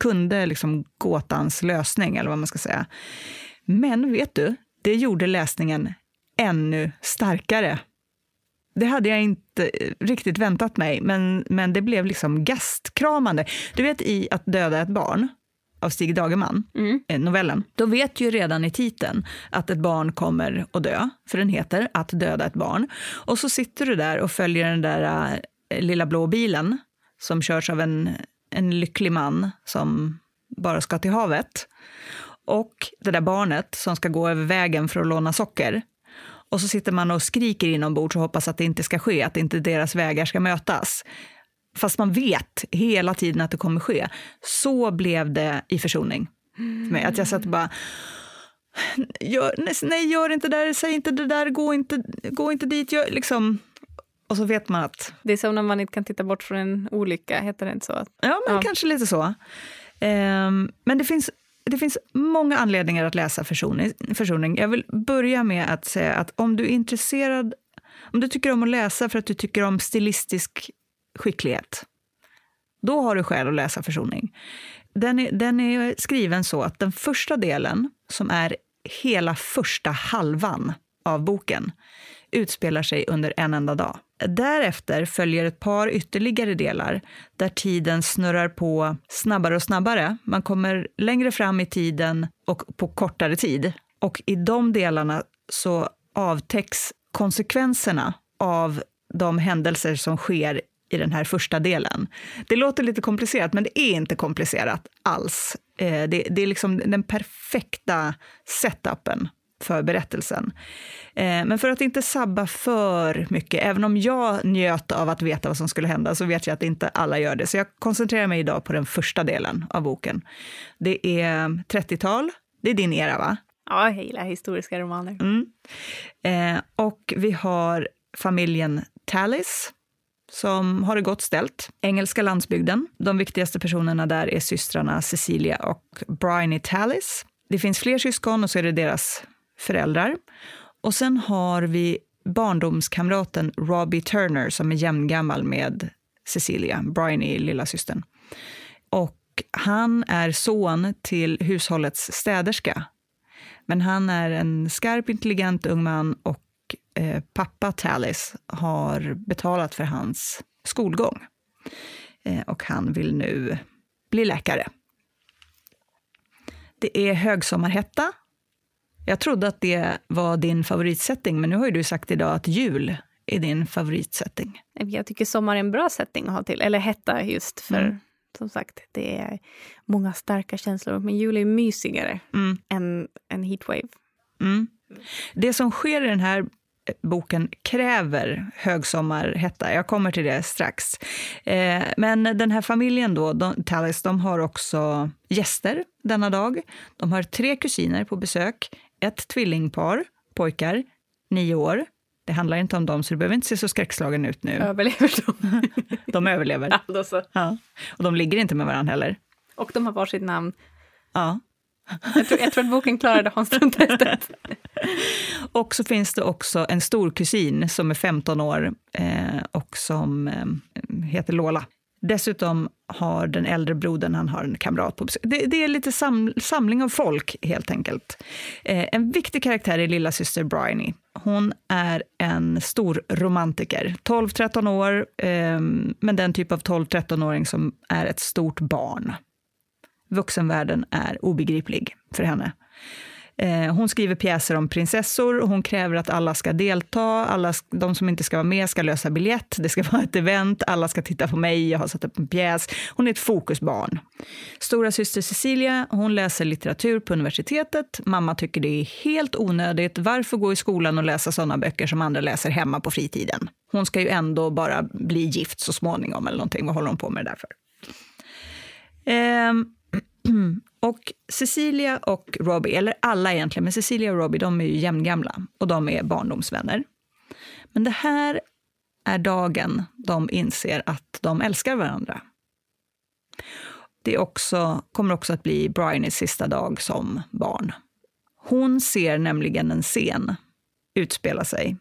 kunde liksom gåtans lösning, eller vad man ska säga. Men vet du, det gjorde läsningen ännu starkare det hade jag inte riktigt väntat mig, men, men det blev liksom gastkramande. Du vet i Att döda ett barn av Stig Dagerman, mm. Eh, novellen, då vet ju redan i titeln att ett barn kommer att dö, för den heter Att döda ett barn. Och så sitter du där och följer den där äh, lilla blå bilen som körs av en, en lycklig man som bara ska till havet. Och det där barnet som ska gå över vägen för att låna socker och så sitter man och skriker inombords och hoppas att det inte ska ske, att inte deras vägar ska mötas. Fast man vet hela tiden att det kommer ske. Så blev det i försoning. För mig. Att jag satt och bara, gör, nej, gör inte det där, säg inte det där, gå inte, gå inte dit. Gör, liksom. Och så vet man att...
Det är som när man inte kan titta bort från en olycka, heter det inte så?
Ja, men ja. kanske lite så. Um, men det finns, det finns många anledningar att läsa försoning, försoning. Jag vill börja med att säga att om du är intresserad, om du tycker om att läsa för att du tycker om stilistisk skicklighet, då har du skäl att läsa Försoning. Den är, den är skriven så att den första delen, som är hela första halvan av boken, utspelar sig under en enda dag. Därefter följer ett par ytterligare delar där tiden snurrar på snabbare och snabbare. Man kommer längre fram i tiden och på kortare tid. Och i de delarna så avtäcks konsekvenserna av de händelser som sker i den här första delen. Det låter lite komplicerat, men det är inte komplicerat alls. Eh, det, det är liksom den perfekta setupen för berättelsen. Eh, men för att inte sabba för mycket, även om jag njöt av att veta vad som skulle hända, så vet jag att inte alla gör det. Så jag koncentrerar mig idag på den första delen av boken. Det är 30-tal, det är din era va?
Ja, jag gillar historiska romaner.
Mm. Eh, och vi har familjen Tallis, som har det gott ställt. Engelska landsbygden. De viktigaste personerna där är systrarna Cecilia och Bryony Tallis. Det finns fler syskon och så är det deras föräldrar. Och sen har vi barndomskamraten Robbie Turner som är jämngammal med Cecilia, Bryony, lillasystern. Och han är son till hushållets städerska. Men han är en skarp, intelligent ung man och eh, pappa Tallis har betalat för hans skolgång. Eh, och han vill nu bli läkare. Det är högsommarhetta jag trodde att det var din favoritsetting, men nu har ju du sagt idag att jul är din favoritsetting.
Jag tycker sommar är en bra setting att ha till, eller hetta just för mm. som sagt, det är många starka känslor. Men jul är mysigare mm. än en heatwave.
Mm. Det som sker i den här boken kräver högsommarhetta. Jag kommer till det strax. Eh, men den här familjen då, de, Tallis, de har också gäster denna dag. De har tre kusiner på besök ett tvillingpar, pojkar, nio år. Det handlar inte om dem, så du behöver inte se så skräckslagen ut nu.
Överlever de? [laughs]
de överlever.
Ja, så.
Ja. Och de ligger inte med varandra heller.
Och de har varsitt namn.
Ja.
Jag tror, jag tror att boken klarade Hans-testet. [laughs]
och så finns det också en stor kusin som är 15 år eh, och som eh, heter Lola. Dessutom har den äldre brodern han har en kamrat på besök. Det, det är lite sam, samling av folk, helt enkelt. Eh, en viktig karaktär är lilla syster Bryony. Hon är en stor romantiker. 12-13 år, eh, men den typ av 12-13-åring som är ett stort barn. Vuxenvärlden är obegriplig för henne. Eh, hon skriver pjäser om prinsessor, hon kräver att alla ska delta, alla, de som inte ska vara med ska lösa biljett, det ska [laughs] vara ett event, alla ska titta på mig, jag har satt upp en pjäs. Hon är ett fokusbarn. Stora syster Cecilia, hon läser litteratur på universitetet. Mamma tycker det är helt onödigt. Varför gå i skolan och läsa sådana böcker som andra läser hemma på fritiden? Hon ska ju ändå bara bli gift så småningom eller någonting. Vad håller hon på med det där för? Eh, [clears throat] Och Cecilia och Robbie, eller alla egentligen, men Cecilia och Robbie de är ju jämngamla och de är barndomsvänner. Men det här är dagen de inser att de älskar varandra. Det också, kommer också att bli Bryonys sista dag som barn. Hon ser nämligen en scen utspela sig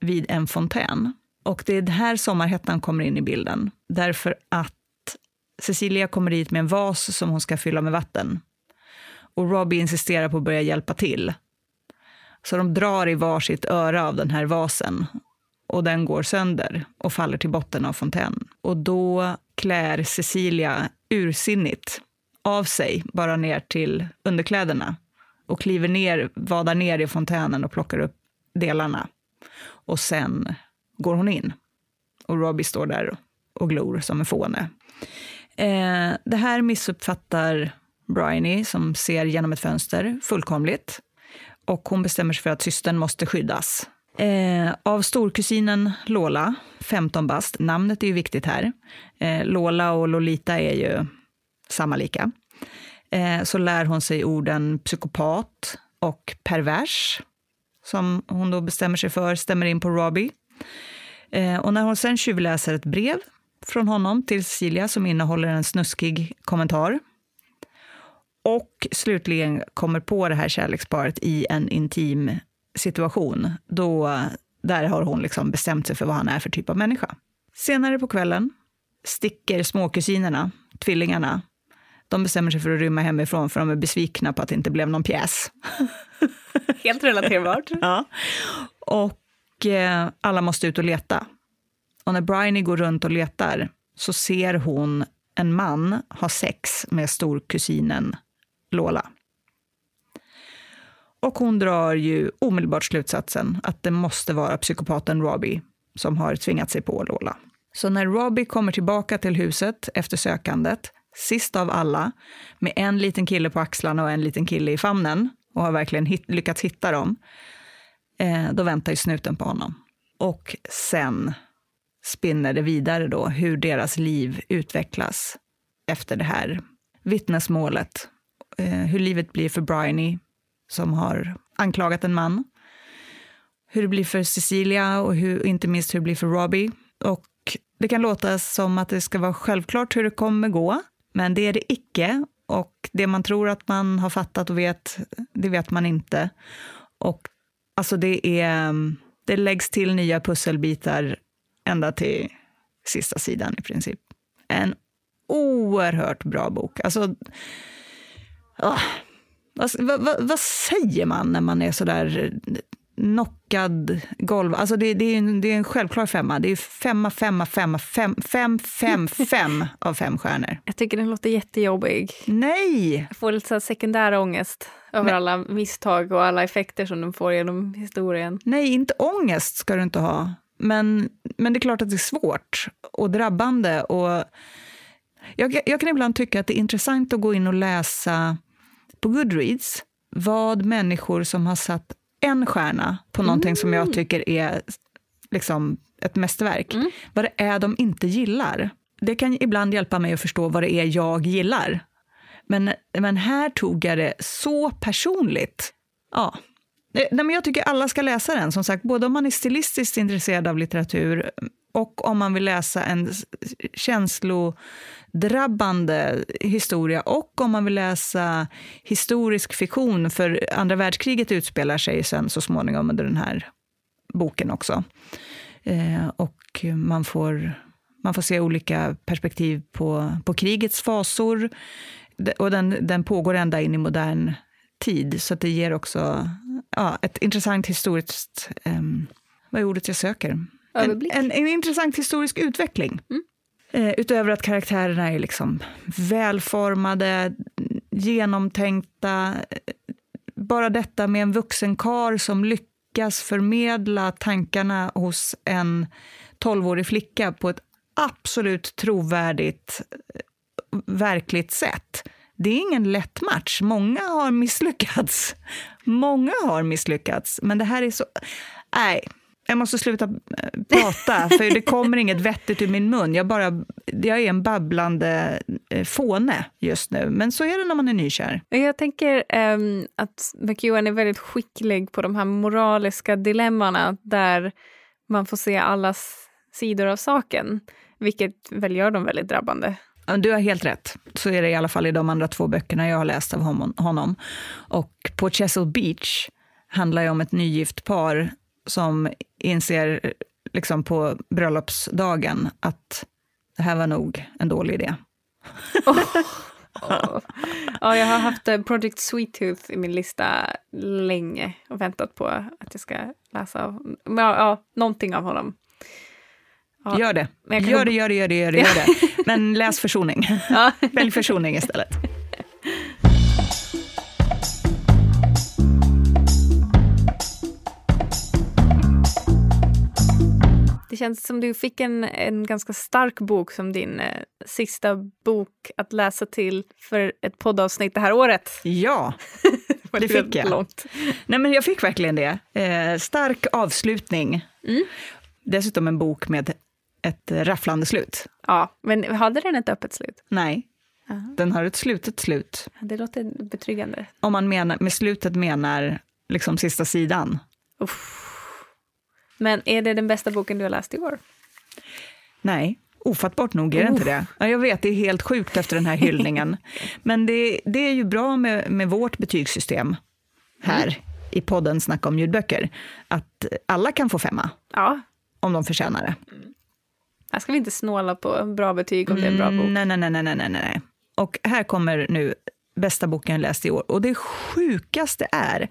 vid en fontän. Och det är här sommarhettan kommer in i bilden. Därför att Cecilia kommer dit med en vas som hon ska fylla med vatten. Och Robbie insisterar på att börja hjälpa till. Så de drar i varsitt öra av den här vasen och den går sönder och faller till botten av fontänen. Och då klär Cecilia ursinnigt av sig bara ner till underkläderna och kliver ner, vadar ner i fontänen och plockar upp delarna. Och sen går hon in. Och Robbie står där och glor som en fåne. Eh, det här missuppfattar Bryony, som ser genom ett fönster, fullkomligt. Och hon bestämmer sig för att systern måste skyddas. Eh, av storkusinen Lola, 15 bast, namnet är ju viktigt här. Eh, Lola och Lolita är ju samma lika. Eh, så lär hon sig orden psykopat och pervers, som hon då bestämmer sig för, stämmer in på Robbie. Eh, och när hon sen tjuvläser ett brev från honom till Cecilia som innehåller en snuskig kommentar och slutligen kommer på det här kärleksparet i en intim situation, då där har hon liksom bestämt sig för vad han är för typ av människa. Senare på kvällen sticker småkusinerna, tvillingarna, de bestämmer sig för att rymma hemifrån för de är besvikna på att det inte blev någon pjäs. [laughs]
Helt relaterbart.
ja. Och eh, alla måste ut och leta. Och när Bryony går runt och letar så ser hon en man ha sex med storkusinen Lola. Och hon drar ju omedelbart slutsatsen att det måste vara psykopaten Robbie som har tvingat sig på Lola. Så när Robbie kommer tillbaka till huset efter sökandet, sist av alla, med en liten kille på axlarna och en liten kille i famnen och har verkligen hit, lyckats hitta dem, eh, då väntar ju snuten på honom. Och sen spinner det vidare då hur deras liv utvecklas efter det här vittnesmålet. Eh, hur livet blir för Bryony, som har anklagat en man. Hur det blir för Cecilia och hur, inte minst hur det blir för Robbie. Och det kan låta som att det ska vara självklart hur det kommer gå, men det är det icke. Och det man tror att man har fattat och vet, det vet man inte. Och alltså det är, det läggs till nya pusselbitar ända till sista sidan i princip. En oerhört bra bok. Alltså, åh, vad, vad, vad, säger man när man är så där knockad golv. Alltså det, det, är en, det är en självklar femma. Det är femma, femma, femma, fem, fem, fem, fem [laughs] av fem stjärnor.
Jag tycker den låter jättejobbig.
Nej!
Jag får lite så sekundär ångest över Men... alla misstag och alla effekter som den får genom historien.
Nej, inte ångest ska du inte ha. Men, men det är klart att det är svårt och drabbande. Och jag, jag kan ibland tycka att det är intressant att gå in och läsa på Goodreads vad människor som har satt en stjärna på någonting mm. som jag mm. tycker är liksom ett mästerverk, mm. vad det är de inte gillar. Det kan ibland hjälpa mig att förstå vad det är jag gillar. Men, men här tog jag det så personligt. Ja. Eh, nej, men jag tycker alla ska läsa den, som sagt, både om man är stilistiskt intresserad av litteratur och om man vill läsa en känslodrabbande historia och om man vill läsa historisk fiktion, för andra världskriget utspelar sig sen så småningom under den här boken också. Eh, och man får, man får se olika perspektiv på, på krigets fasor. Och den, den pågår ända in i modern tid, så det ger också ja, ett intressant historiskt... Eh, vad är ordet jag söker? En, en, en, intressant historisk utveckling. Mm. Eh, utöver att karaktärerna är liksom välformade, genomtänkta. Bara detta med en vuxen kar som lyckas förmedla tankarna hos en tolvårig flicka på ett absolut trovärdigt, verkligt sätt. Det är ingen lätt match. Många har misslyckats. Många har misslyckats, men det här är så... Nej, jag måste sluta eh, prata, för det kommer inget vettigt ur min mun. Jag, bara, jag är en babblande eh, fåne just nu, men så är det när man är nykär.
Jag tänker um, att McEwan är väldigt skicklig på de här moraliska dilemmana där man får se allas sidor av saken, vilket väl gör dem väldigt drabbande.
Du har helt rätt. Så är det i alla fall i de andra två böckerna jag har läst av honom. Och på Chesil Beach handlar det om ett nygift par som inser liksom på bröllopsdagen att det här var nog en dålig idé. [laughs]
Oh. Oh. Ja, jag har haft eh, Project Sweet Tooth i min lista länge och väntat på att jag ska läsa av, ja, ja, någonting av honom.
Ja. Gör det. Gör det, gör det, gör det, gör det, gör [laughs] det. Men läs Försoning. Ja. [laughs] Välj Försoning istället.
Det känns som du fick en, en ganska stark bok som din eh, sista bok att läsa till för ett poddavsnitt det här året.
Ja, [laughs] det, det fick jag. Långt. Nej, men jag fick verkligen det. Eh, stark avslutning. Mm. Dessutom en bok med ett rafflande slut.
Ja, men hade den ett öppet slut?
Nej.
Aha.
Den har ett slutet slut.
Det låter betryggande.
Om man menar, med slutet menar liksom sista sidan.
Uff. Men är det den bästa boken du har läst i år?
Nej, ofattbart nog är det inte det. Ja, jag vet, det är helt sjukt efter den här hyllningen. [laughs] Men det, det är ju bra med, med vårt betygssystem här i podden Snacka om ljudböcker, att alla kan få femma
Ja.
om de förtjänar det.
Här ska vi inte snåla på bra betyg om det är en bra bok.
Mm, Nej, nej, nej, nej, nej, nej, nej. Och här kommer nu bästa boken jag läst i år. Och det sjukaste är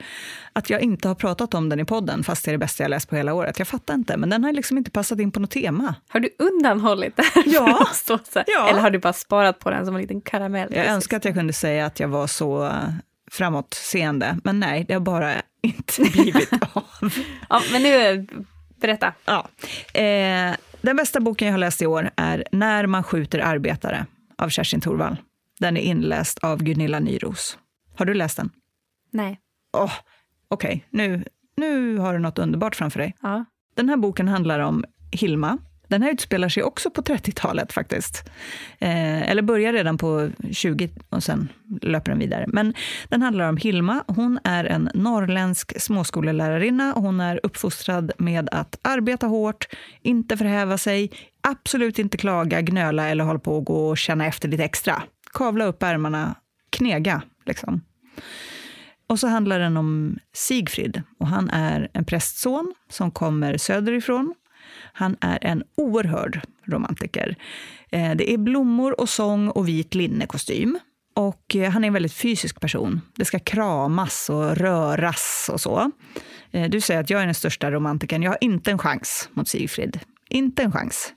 att jag inte har pratat om den i podden, fast det är det bästa jag läst på hela året. Jag fattar inte, men den har liksom inte passat in på något tema.
Har du undanhållit det här?
Ja. [laughs]
för här?
Ja.
Eller har du bara sparat på den som en liten karamell?
Jag önskar att jag kunde säga att jag var så framåtseende, men nej, det har bara inte [laughs] blivit av.
Ja, men nu, berätta.
Ja. Eh, den bästa boken jag har läst i år är När man skjuter arbetare av Kerstin Thorvall. Den är inläst av Gunilla Nyros. Har du läst den?
Nej.
Åh, Okej, nu, nu har du något underbart framför dig.
Ja.
Den här boken handlar om Hilma. Den här utspelar sig också på 30-talet faktiskt. Eh, eller börjar redan på 20 och sen löper den vidare. Men den handlar om Hilma. Hon är en norrländsk småskolelärarinna. Hon är uppfostrad med att arbeta hårt, inte förhäva sig, absolut inte klaga, gnöla eller hålla på och gå och känna efter lite extra. Kavla upp ärmarna, knega liksom. Och så handlar den om Sigfrid och han är en prästson som kommer söderifrån. Han är en oerhörd romantiker. Eh, det är blommor och sång och vit linnekostym. Och eh, han är en väldigt fysisk person. Det ska kramas och röras och så. Eh, du säger att jag är den största romantikern. Jag har inte en chans mot Sigfrid. Inte en chans.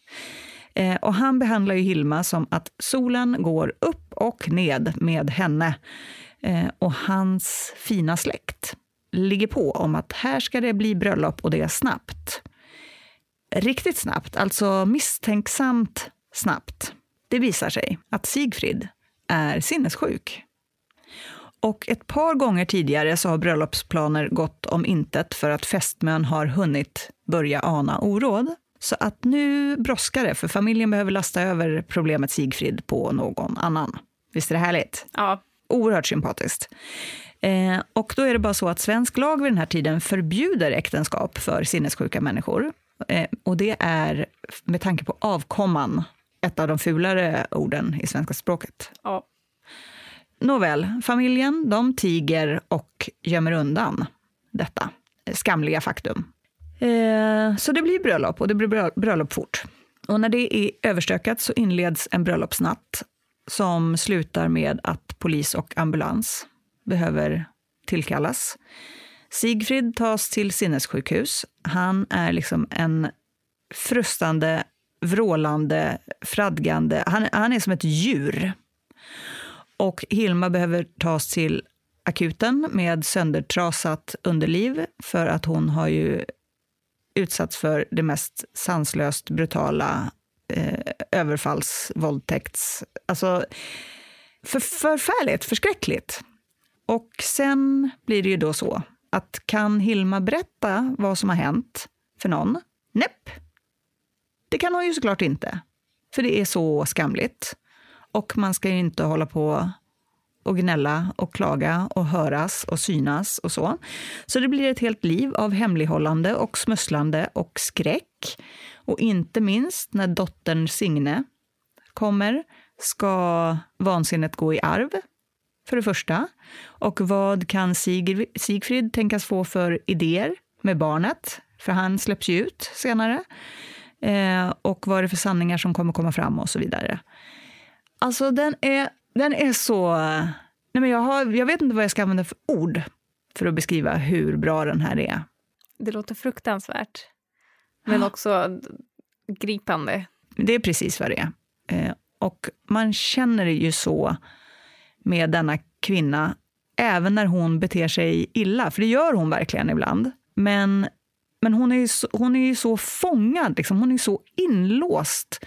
Och han behandlar ju Hilma som att solen går upp och ned med henne. Och hans fina släkt ligger på om att här ska det bli bröllop och det är snabbt. Riktigt snabbt, alltså misstänksamt snabbt. Det visar sig att Sigfrid är sinnessjuk. Och ett par gånger tidigare så har bröllopsplaner gått om intet för att fästmön har hunnit börja ana oråd. Så att nu brådskar det, för familjen behöver lasta över problemet Sigfrid på någon annan. Visst är det härligt?
Ja.
Oerhört sympatiskt. Eh, och då är det bara så att svensk lag vid den här tiden förbjuder äktenskap för sinnessjuka människor. Eh, och det är med tanke på avkomman ett av de fulare orden i svenska språket.
ja.
Nåväl, familjen de tiger och gömmer undan detta skamliga faktum. Eh, så det blir bröllop och det blir brö- bröllop fort. Och när det är överstökat så inleds en bröllopsnatt som slutar med att polis och ambulans behöver tillkallas. Sigfrid tas till sinnessjukhus. Han är liksom en frustande, vrålande, fradgande... Han, han är som ett djur. Och Hilma behöver tas till akuten med söndertrasat underliv för att hon har ju utsatts för det mest sanslöst brutala eh, överfalls, våldtäkts... Alltså, för, förfärligt, förskräckligt. Och sen blir det ju då så att kan Hilma berätta vad som har hänt för någon? Näpp. Det kan hon ju såklart inte, för det är så skamligt. Och man ska ju inte hålla på och gnälla och klaga och höras och synas och så. Så det blir ett helt liv av hemlighållande och smusslande och skräck. Och inte minst när dottern Signe kommer ska vansinnet gå i arv, för det första. Och vad kan Sig Sigfrid tänkas få för idéer med barnet? För han släpps ju ut senare. Eh, och vad är det för sanningar som kommer komma fram och så vidare. Alltså den är, den är så... Nej men jag, har, jag vet inte vad jag ska använda för ord för att beskriva hur bra den här är.
Det låter fruktansvärt. Men också gripande.
Det är precis vad det är. Eh, och man känner det ju så med denna kvinna, även när hon beter sig illa, för det gör hon verkligen ibland. Men, men hon, är ju så, hon är ju så fångad, liksom. hon är så inlåst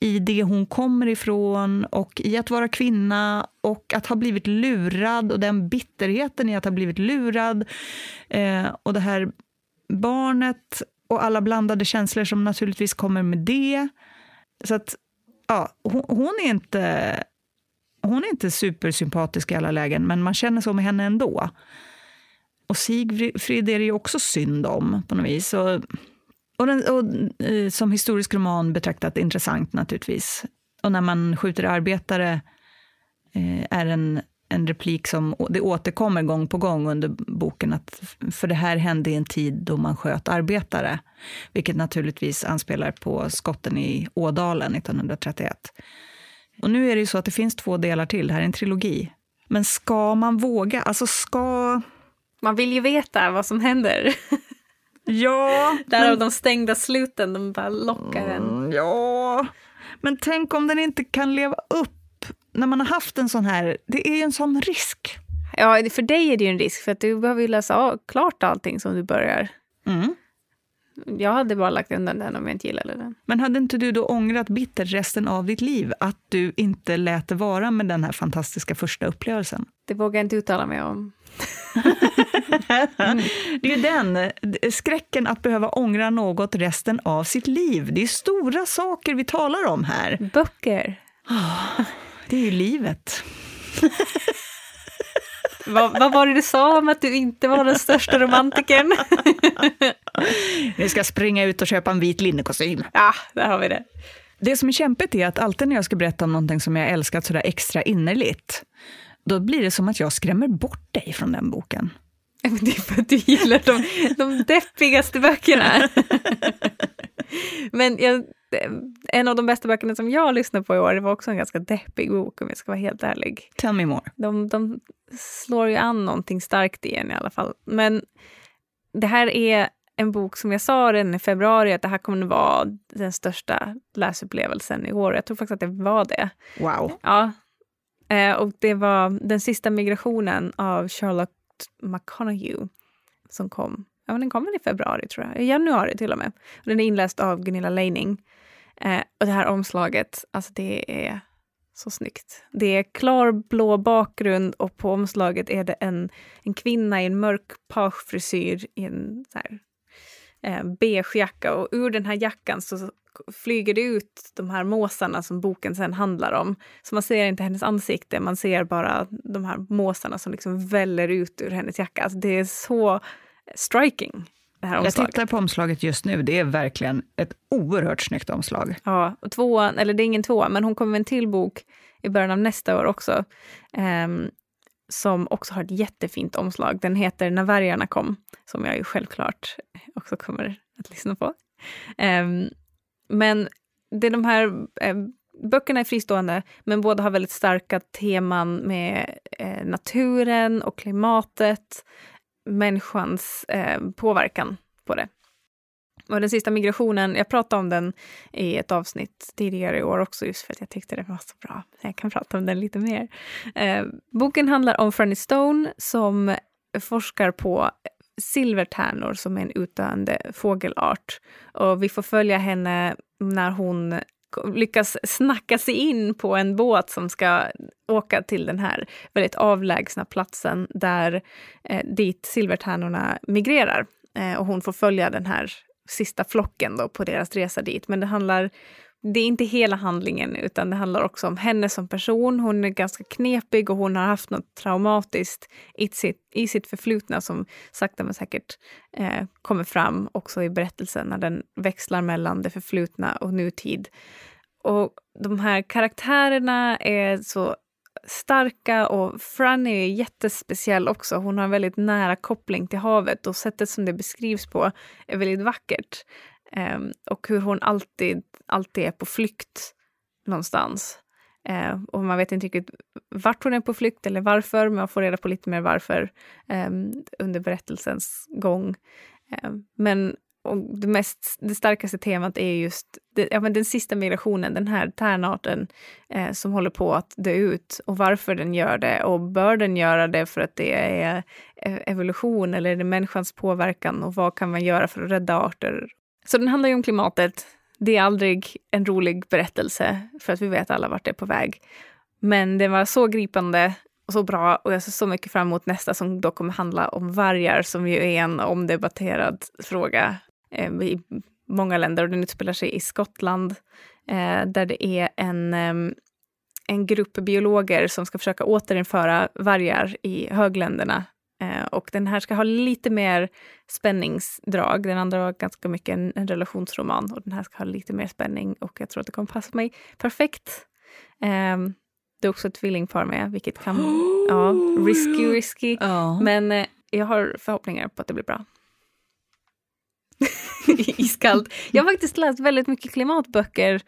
i det hon kommer ifrån och i att vara kvinna och att ha blivit lurad och den bitterheten i att ha blivit lurad. Eh, och det här barnet och alla blandade känslor som naturligtvis kommer med det. Så att, ja, hon, hon är inte... Hon, är inte supersympatisk i alla lägen, men man känner så med henne ändå. Och Sigfrid är det ju också synd om på något vis. Och, och, den, och eh, som historisk roman betraktat intressant naturligtvis. Och när man skjuter arbetare eh, är en, en replik som det återkommer gång på gång under boken, att för det här hände i en tid då man sköt arbetare, vilket naturligtvis anspelar på skotten i Ådalen 1931. Och nu är det ju så att det finns två delar till, det här är en trilogi. Men ska man våga, alltså ska...
Man vill ju veta vad som händer. [laughs]
Ja.
Därav men... de stängda sluten, de bara lockar en.
Mm, ja, men tänk om den inte kan leva upp när man har haft en sån här, det är ju en sån risk.
Ja, för dig är det ju en risk för att du behöver ju läsa klart allting som du börjar.
Mm.
Jag hade bara lagt undan den om jag inte gillade den.
Men hade inte du då ångrat bittert resten av ditt liv att du inte lät det vara med den här fantastiska första upplevelsen?
Det vågar jag inte uttala mig om.
mm. [laughs] Det är ju den, skräcken att behöva ångra något resten av sitt liv. Det är stora saker vi talar om här.
Böcker.
Oh, det är ju livet. [laughs]
vad, vad var det du sa om att du inte var den största romantikern? [laughs]
Vi ska springa ut och köpa en vit linnekostym.
Ja, där har vi det.
Det som är kämpigt är att alltid när jag ska berätta om någonting som jag älskat sådär extra innerligt, då blir det som att jag skrämmer bort dig från den boken. [laughs]
Det är för att du gillar de, de deppigaste böckerna. [laughs] [laughs] Men jag, en av de bästa böckerna som jag lyssnade på i år, det var också en ganska deppig bok om jag ska vara helt ärlig.
Tell me more.
De, de slår ju an någonting starkt igen i alla fall. Men det här är en bok som jag sa redan i februari att det här kommer att vara den största läsupplevelsen i år. Jag tror faktiskt att det var det.
Wow.
Ja. Eh, och det var Den sista migrationen av Charlotte McConaughey som kom. Ja, men den kom väl i februari tror jag, i januari till och med. Och den är inläst av Gunilla Leining. Eh, och det här omslaget, alltså det är så snyggt. Det är klar blå bakgrund och på omslaget är det en, en kvinna i en mörk pagefrisyr i en så här, eh, beige jacka och ur den här jackan så flyger det ut de här måsarna som boken sen handlar om. Så man ser inte hennes ansikte, man ser bara de här måsarna som liksom väller ut ur hennes jacka. Alltså det är så striking. Det här
Jag tittar på omslaget just nu, det är verkligen ett oerhört snyggt omslag.
Ja, och tvåan, eller det är ingen tvåa, men hon kommer med en till bok i början av nästa år också. Um, som också har ett jättefint omslag. Den heter När vargarna kom, som jag ju självklart också kommer att lyssna på. Um, men det är de här um, böckerna är fristående, men båda har väldigt starka teman med eh, naturen och klimatet, människans eh, påverkan på det. Och den sista migrationen, jag pratade om den i ett avsnitt tidigare i år också, just för att jag tyckte den var så bra. Jag kan prata om den lite mer. Eh, boken handlar om Franny Stone som forskar på silvertärnor som är en utdöende fågelart. Och vi får följa henne när hon lyckas snacka sig in på en båt som ska åka till den här väldigt avlägsna platsen där eh, dit silvertärnorna migrerar. Eh, och hon får följa den här sista flocken då på deras resa dit. Men det handlar det är inte hela handlingen, utan det handlar också om henne som person. Hon är ganska knepig och hon har haft något traumatiskt i sitt, i sitt förflutna som sakta men säkert eh, kommer fram också i berättelsen när den växlar mellan det förflutna och nutid. Och de här karaktärerna är så starka och Franny är jättespeciell också. Hon har en väldigt nära koppling till havet och sättet som det beskrivs på är väldigt vackert. Um, och hur hon alltid, alltid är på flykt någonstans. Uh, och man vet inte riktigt vart hon är på flykt eller varför, men man får reda på lite mer varför um, under berättelsens gång. Um, men och det, mest, det starkaste temat är just det, ja, men den sista migrationen, den här tärnarten eh, som håller på att dö ut och varför den gör det och bör den göra det för att det är e-, evolution eller är det människans påverkan och vad kan man göra för att rädda arter? Så den handlar ju om klimatet. Det är aldrig en rolig berättelse för att vi vet alla vart det är på väg. Men den var så gripande och så bra och jag ser så mycket fram emot nästa som då kommer handla om vargar som ju är en omdebatterad fråga eh, i många länder och den utspelar sig i Skottland eh, där det är en, eh, en grupp biologer som ska försöka återinföra vargar i högländerna. Eh, och den här ska ha lite mer spänningsdrag. Den andra var ganska mycket en, en, relationsroman och den här ska ha lite mer spänning och jag tror att det kommer passa mig perfekt. Eh, det är också ett tvillingpar med, vilket kan... Oh! Ja, risky, risky. [gasps] Oh. Men eh, jag har förhoppningar på att det blir bra. [laughs] Iskallt. Jag har faktiskt läst väldigt mycket klimatböcker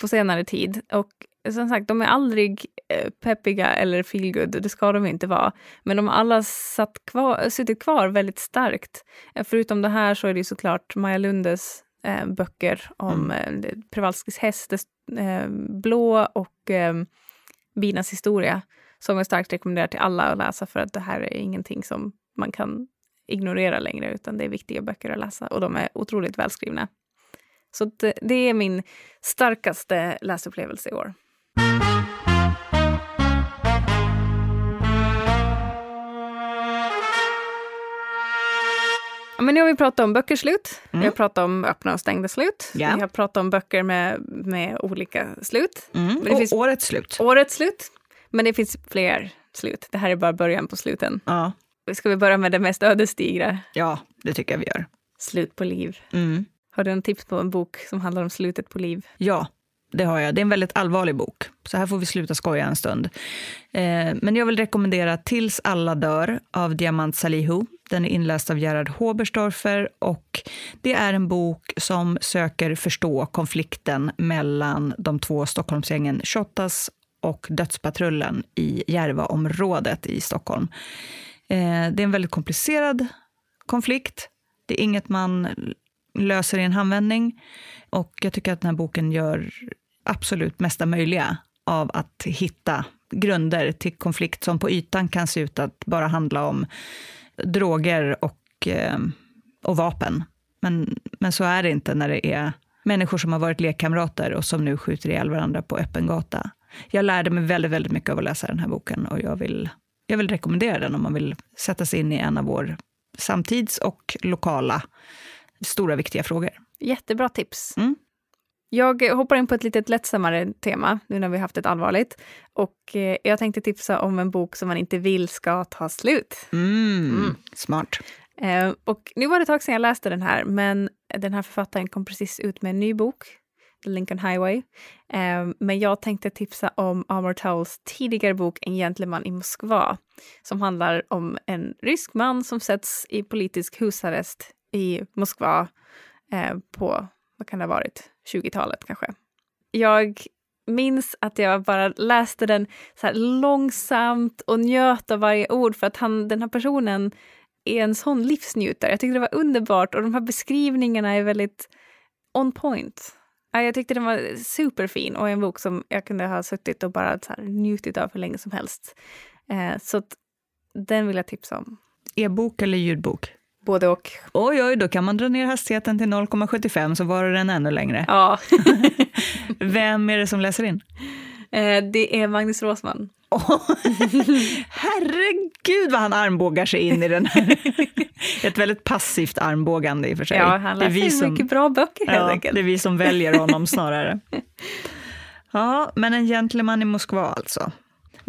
på senare tid och som sagt, de är aldrig eh, peppiga eller feelgood, det ska de inte vara. Men de har alla satt kvar, suttit kvar väldigt starkt. Eh, förutom det här så är det såklart Maja Lundes eh, böcker om mm. eh, Przewalskis häst, eh, Blå och eh, Binas historia som jag starkt rekommenderar till alla att läsa för att det här är ingenting som man kan ignorera längre utan det är viktiga böcker att läsa och de är otroligt välskrivna. Så det, det är min starkaste läsupplevelse i år. Men nu har vi pratat om böcker slut. Mm. Vi har pratat om öppna och stängda slut. Ja. Vi har pratat om böcker med, med olika slut.
Mm. och finns, årets slut.
Årets slut. Men det finns fler slut. Det här är bara början på sluten. Ja. Ska vi börja med det mest ödesdigra?
Ja, det tycker jag vi gör.
Slut på liv. Mm. Har du en tips på en bok som handlar om slutet på liv?
Ja, det har jag. Det är en väldigt allvarlig bok. Så här får vi sluta skoja en stund. Eh, men jag vill rekommendera Tills alla dör av Diamant Salihu. Den är inläst av Gerhard Hoberstorfer och det är en bok som söker förstå konflikten mellan de två Stockholmsgängen Shottaz och Dödspatrullen i Järvaområdet i Stockholm. Eh, det är en väldigt komplicerad konflikt. Det är inget man löser i en handvändning. Och jag tycker att den här boken gör absolut mesta möjliga av att hitta grunder till konflikt som på ytan kan se ut att bara handla om droger och, eh, och vapen. Men, men så är det inte när det är människor som har varit lekkamrater och som nu skjuter ihjäl varandra på öppen gata. Jag lärde mig väldigt, väldigt mycket av att läsa den här boken och jag vill, jag vill rekommendera den om man vill sätta sig in i en av vår samtids och lokala stora viktiga frågor.
Jättebra tips. Mm. Jag hoppar in på ett lite lättsammare tema, nu när vi haft ett allvarligt. Och eh, jag tänkte tipsa om en bok som man inte vill ska ta slut.
Mm, mm. Smart.
Eh, och nu var det ett tag sedan jag läste den här, men den här författaren kom precis ut med en ny bok, The Lincoln Highway. Eh, men jag tänkte tipsa om Amor Towles tidigare bok En gentleman i Moskva, som handlar om en rysk man som sätts i politisk husarrest i Moskva på, vad kan det ha varit, 20-talet kanske. Jag minns att jag bara läste den så långsamt och njöt av varje ord för att han, den här personen är en sån livsnjutare. Jag tyckte det var underbart och de här beskrivningarna är väldigt on point. Jag tyckte den var superfin och en bok som jag kunde ha suttit och bara så njutit av hur länge som helst. Eh, så den vill jag tipsa om.
E-bok eller ljudbok?
Både och.
Oj, oj, då kan man dra ner hastigheten till 0,75 så var den ännu längre.
Ja. [laughs]
Vem är det som läser in?
Eh, det är Magnus Råsman.
Oh, [laughs] herregud vad han armbågar sig in i den här. [laughs] Ett väldigt passivt armbågande i och för sig.
Ja, han läser som, mycket bra böcker helt
ja,
enkelt.
Det är vi som väljer honom snarare. Ja, men en gentleman i Moskva alltså.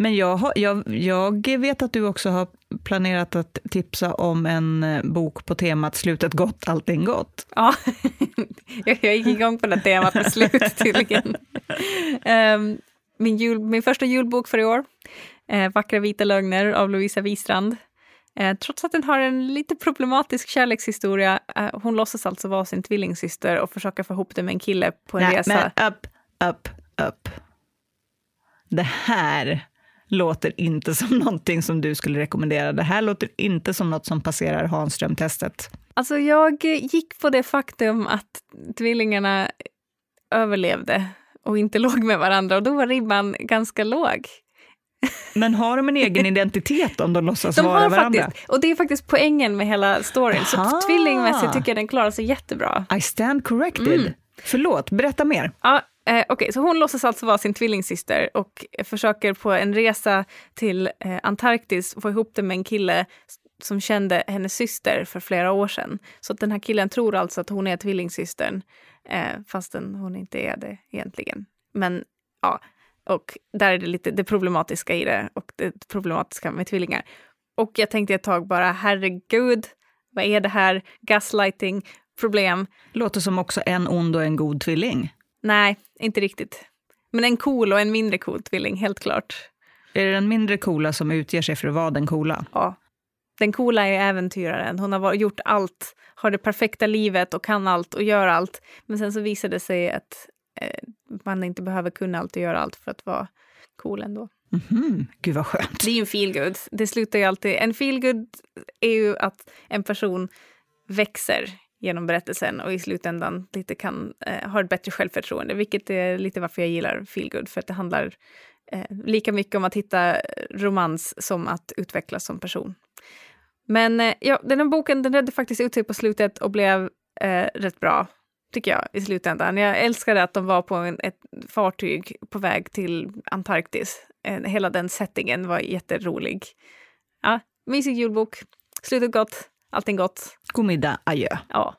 Men jag, har, jag, jag vet att du också har planerat att tipsa om en eh, bok på temat Slutet gott, allting gott.
Ja, [laughs] jag gick igång på det temat med slut [laughs] tydligen. Um, min, jul, min första julbok för i år, eh, Vackra vita lögner av Lovisa Wistrand. Eh, trots att den har en lite problematisk kärlekshistoria, eh, hon låtsas alltså vara sin tvillingsyster och försöker få ihop det med en kille på en Nej, resa.
Men upp, upp, upp. Det här låter inte som [laughs] någonting som du skulle rekommendera. Det här låter inte som något som passerar Hanström-testet.
Alltså jag gick på det faktum att tvillingarna överlevde och inte [laughs] låg med varandra och då var ribban ganska låg. [laughs]
Men har de en egen identitet om de låtsas de vara varandra?
Faktiskt, och det är faktiskt poängen med hela storyn. Aha. Så tvillingmässigt tycker jag den klarar sig jättebra.
I stand corrected. Mm. Förlåt, berätta mer.
Ja, Eh, Okej, okay, så hon låtsas alltså vara sin tvillingsyster och försöker på en resa till eh, Antarktis få ihop det med en kille som kände hennes syster för flera år sedan. Så den här killen tror alltså att hon är tvillingsystern, eh, fastän hon inte är det egentligen. Men ja, Och där är det lite det problematiska i det och det problematiska med tvillingar. Och jag tänkte ett tag bara, herregud, vad är det här? Gaslighting, problem.
Låter som också en ond och en god tvilling.
Nej, inte riktigt. Men en cool och en mindre cool tvilling, helt klart.
Är det den mindre coola som utger sig för att vara den coola?
Ja. Den coola är äventyraren. Hon har gjort allt, har det perfekta livet och kan allt och gör allt. Men sen så visar det sig att eh, man inte behöver kunna allt och göra allt för att vara cool ändå.
Mm -hmm. Gud vad skönt.
Det är ju en feelgood. Det slutar ju alltid... En feelgood är ju att en person växer genom berättelsen och i slutändan lite kan eh, ha ett bättre självförtroende, vilket är lite varför jag gillar feelgood, för att det handlar eh, lika mycket om att hitta romans som att utvecklas som person. Men eh, ja, den här boken den redde faktiskt ut sig på slutet och blev eh, rätt bra, tycker jag, i slutändan. Jag älskade att de var på en, ett fartyg på väg till Antarktis. Eh, hela den settingen var jätterolig. Ja, mysig julbok. Slutet gott, allting gott.
God middag, adjö.
Ja.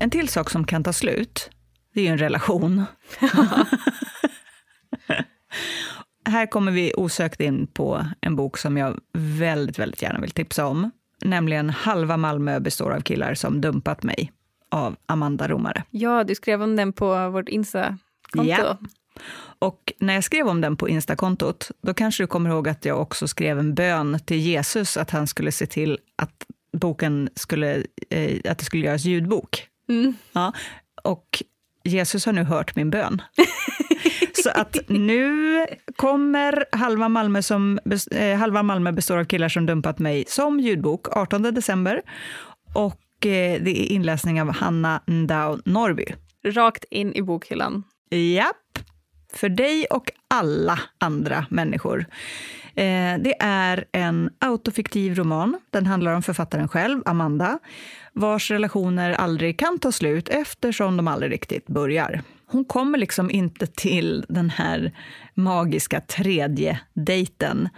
En till sak som kan ta slut, det är ju en relation. [laughs] Här kommer vi osökt in på en bok som jag väldigt, väldigt gärna vill tipsa om. Nämligen Halva Malmö består av killar som dumpat mig av Amanda Romare.
Ja, du skrev om den på vårt Insta-konto. Ja.
Och när jag skrev om den på Instakontot, då kanske du kommer ihåg att jag också skrev en bön till Jesus att han skulle se till att boken skulle, eh, att det skulle göras ljudbok. Mm. Ja, och Jesus har nu hört min bön. [laughs] Så att nu kommer Halva Malmö, som, eh, Halva Malmö består av killar som dumpat mig som ljudbok 18 december. Och eh, det är inläsning av Hanna Ndau Norby.
Rakt in i bokhyllan.
Japp. För dig och alla andra människor. Eh, det är en autofiktiv roman. Den handlar om författaren själv, Amanda, vars relationer aldrig kan ta slut eftersom de aldrig riktigt börjar. Hon kommer liksom inte till den här magiska tredje dejten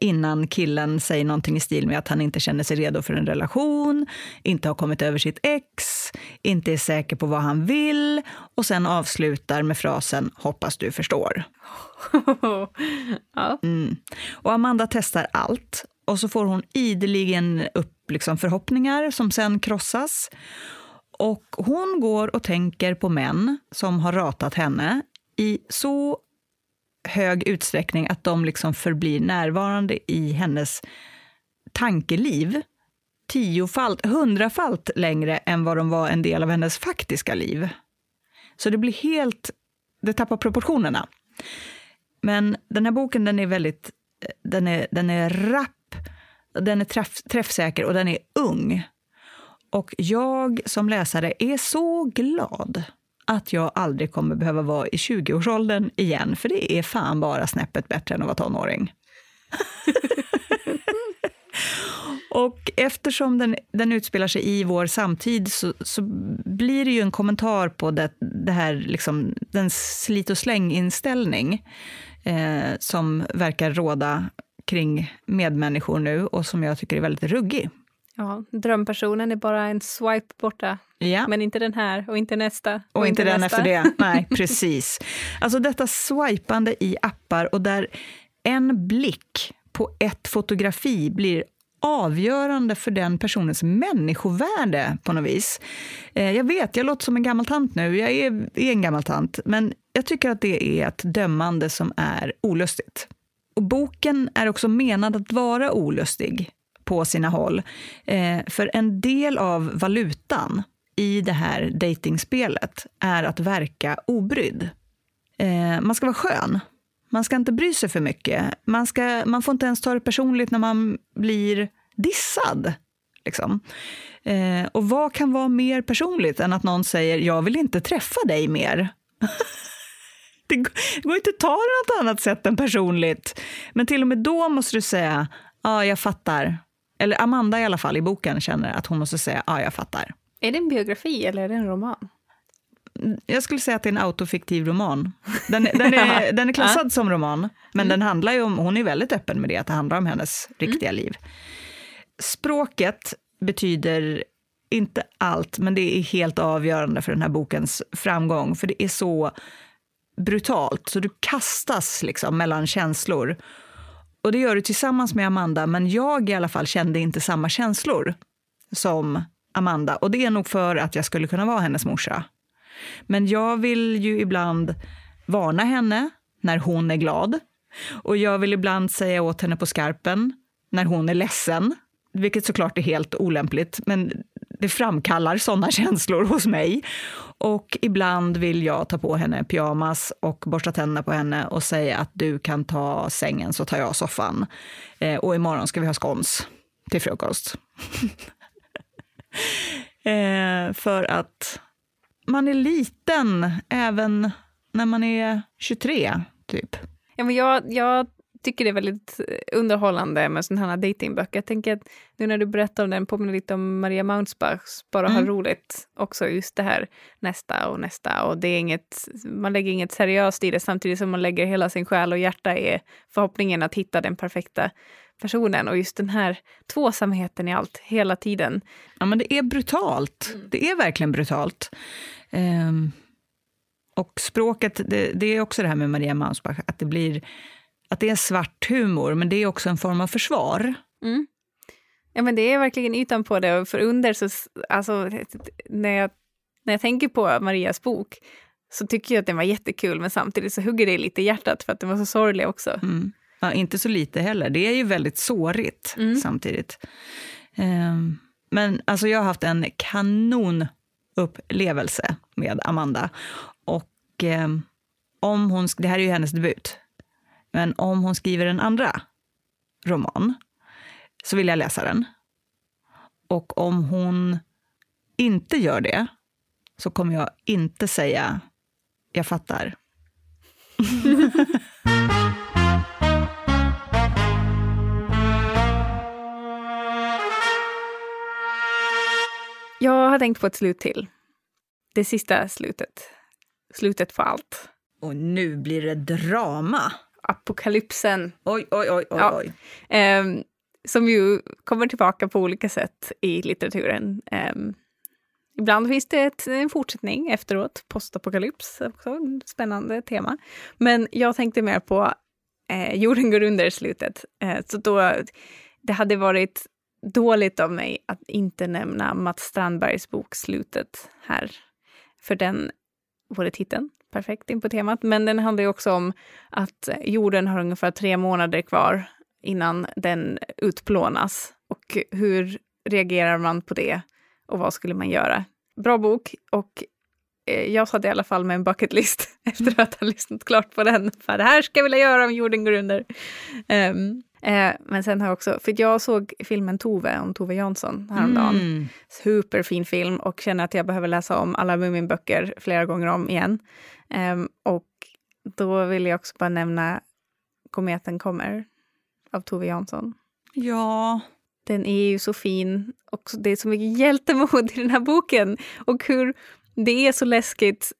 innan killen säger någonting i stil med att han inte känner sig redo för en relation, inte har kommit över sitt ex, inte är säker på vad han vill och sen avslutar med frasen “hoppas du förstår”. [laughs]
ja.
mm. Och Amanda testar allt och så får hon ideligen upp liksom förhoppningar som sen krossas. Och hon går och tänker på män som har ratat henne i så hög utsträckning att de liksom förblir närvarande i hennes tankeliv tiofalt, hundrafalt längre än vad de var en del av hennes faktiska liv. Så det blir helt, det tappar proportionerna. Men den här boken den är väldigt, den är, den är rapp, den är träff, träffsäker och den är ung. Och jag som läsare är så glad att jag aldrig kommer behöva vara i 20-årsåldern igen, för det är fan bara snäppet bättre än att vara tonåring. [laughs] och eftersom den, den utspelar sig i vår samtid så, så blir det ju en kommentar på det, det här, liksom, den slit och släng-inställning eh, som verkar råda kring medmänniskor nu och som jag tycker är väldigt ruggig.
Ja, drömpersonen är bara en swipe borta.
Ja.
Men inte den här och inte nästa.
Och, och inte, inte den nästa. efter det. [laughs] Nej, precis. Alltså detta swipande i appar och där en blick på ett fotografi blir avgörande för den personens människovärde på något vis. Eh, jag vet, jag låter som en gammal tant nu, jag är, är en gammal tant, men jag tycker att det är ett dömande som är olustigt. Och boken är också menad att vara olustig på sina håll. Eh, för en del av valutan i det här dejtingspelet är att verka obrydd. Eh, man ska vara skön. Man ska inte bry sig för mycket. Man, ska, man får inte ens ta det personligt när man blir dissad. Liksom. Eh, och vad kan vara mer personligt än att någon säger “jag vill inte träffa dig mer”? [laughs] det går inte att ta det något annat sätt än personligt. Men till och med då måste du säga “ja, jag fattar”. Eller Amanda i alla fall i boken känner att hon måste säga “ja, jag fattar”.
Är det en biografi eller är det en roman?
Jag skulle säga att det är en autofiktiv roman. Den, den, är, den är [laughs] klassad som roman, men mm. den handlar ju om, hon är väldigt öppen med det, att det handlar om hennes riktiga mm. liv. Språket betyder inte allt, men det är helt avgörande för den här bokens framgång. För det är så brutalt, så du kastas liksom mellan känslor. Och det gör du tillsammans med Amanda, men jag i alla fall kände inte samma känslor som Amanda. Och det är nog för att jag skulle kunna vara hennes morsa. Men jag vill ju ibland varna henne när hon är glad. Och jag vill ibland säga åt henne på skarpen när hon är ledsen. Vilket såklart är helt olämpligt, men det framkallar sådana [laughs] känslor hos mig. Och ibland vill jag ta på henne pyjamas och borsta tänderna på henne och säga att du kan ta sängen så tar jag soffan. Eh, och imorgon ska vi ha skons till frukost. [laughs] [laughs] eh, för att man är liten även när man är 23, typ.
Ja, men jag, jag tycker det är väldigt underhållande med sådana här datingböcker. Jag tänker att nu när du berättar om den påminner lite om Maria Mountbachs Bara mm. ha roligt. Också just det här nästa och nästa och det är inget, man lägger inget seriöst i det samtidigt som man lägger hela sin själ och hjärta i förhoppningen att hitta den perfekta personen och just den här tvåsamheten i allt, hela tiden.
Ja, men det är brutalt. Mm. Det är verkligen brutalt. Um, och språket, det, det, är också det här med Maria Mausbach, att det blir att det är svart humor, men det är också en form av försvar.
Mm. Ja, men det är verkligen ytan på det. För under så, alltså, när jag, när jag tänker på Marias bok så tycker jag att den var jättekul, men samtidigt så hugger det lite i hjärtat för att den var så sorglig också.
Mm. Ja, inte så lite heller. Det är ju väldigt sårigt mm. samtidigt. Um, men alltså jag har haft en kanonupplevelse med Amanda. Och um, om hon, det här är ju hennes debut. Men om hon skriver en andra roman så vill jag läsa den. Och om hon inte gör det så kommer jag inte säga jag fattar. [laughs] [laughs]
har tänkt på ett slut till. Det sista slutet. Slutet på allt.
Och nu blir det drama.
Apokalypsen.
Oj, oj, oj, oj. Ja.
Eh, som ju kommer tillbaka på olika sätt i litteraturen. Eh, ibland finns det ett, en fortsättning efteråt, postapokalyps, också spännande tema. Men jag tänkte mer på eh, Jorden går under i slutet. Eh, så då, det hade varit dåligt av mig att inte nämna Mats Strandbergs bok Slutet här. För den, både titeln, perfekt in på temat, men den handlar ju också om att jorden har ungefär tre månader kvar innan den utplånas. Och hur reagerar man på det och vad skulle man göra? Bra bok och jag satt i alla fall med en bucketlist [laughs] efter att ha lyssnat klart på den. För det här ska jag vilja göra om jorden går under. Um, Eh, men sen har jag också, för jag såg filmen Tove om Tove Jansson häromdagen. Mm. Superfin film och känner att jag behöver läsa om alla Muminböcker flera gånger om igen. Eh, och då vill jag också bara nämna Kometen kommer av Tove Jansson.
Ja.
Den är ju så fin och det är så mycket hjältemod i den här boken. Och hur det är så läskigt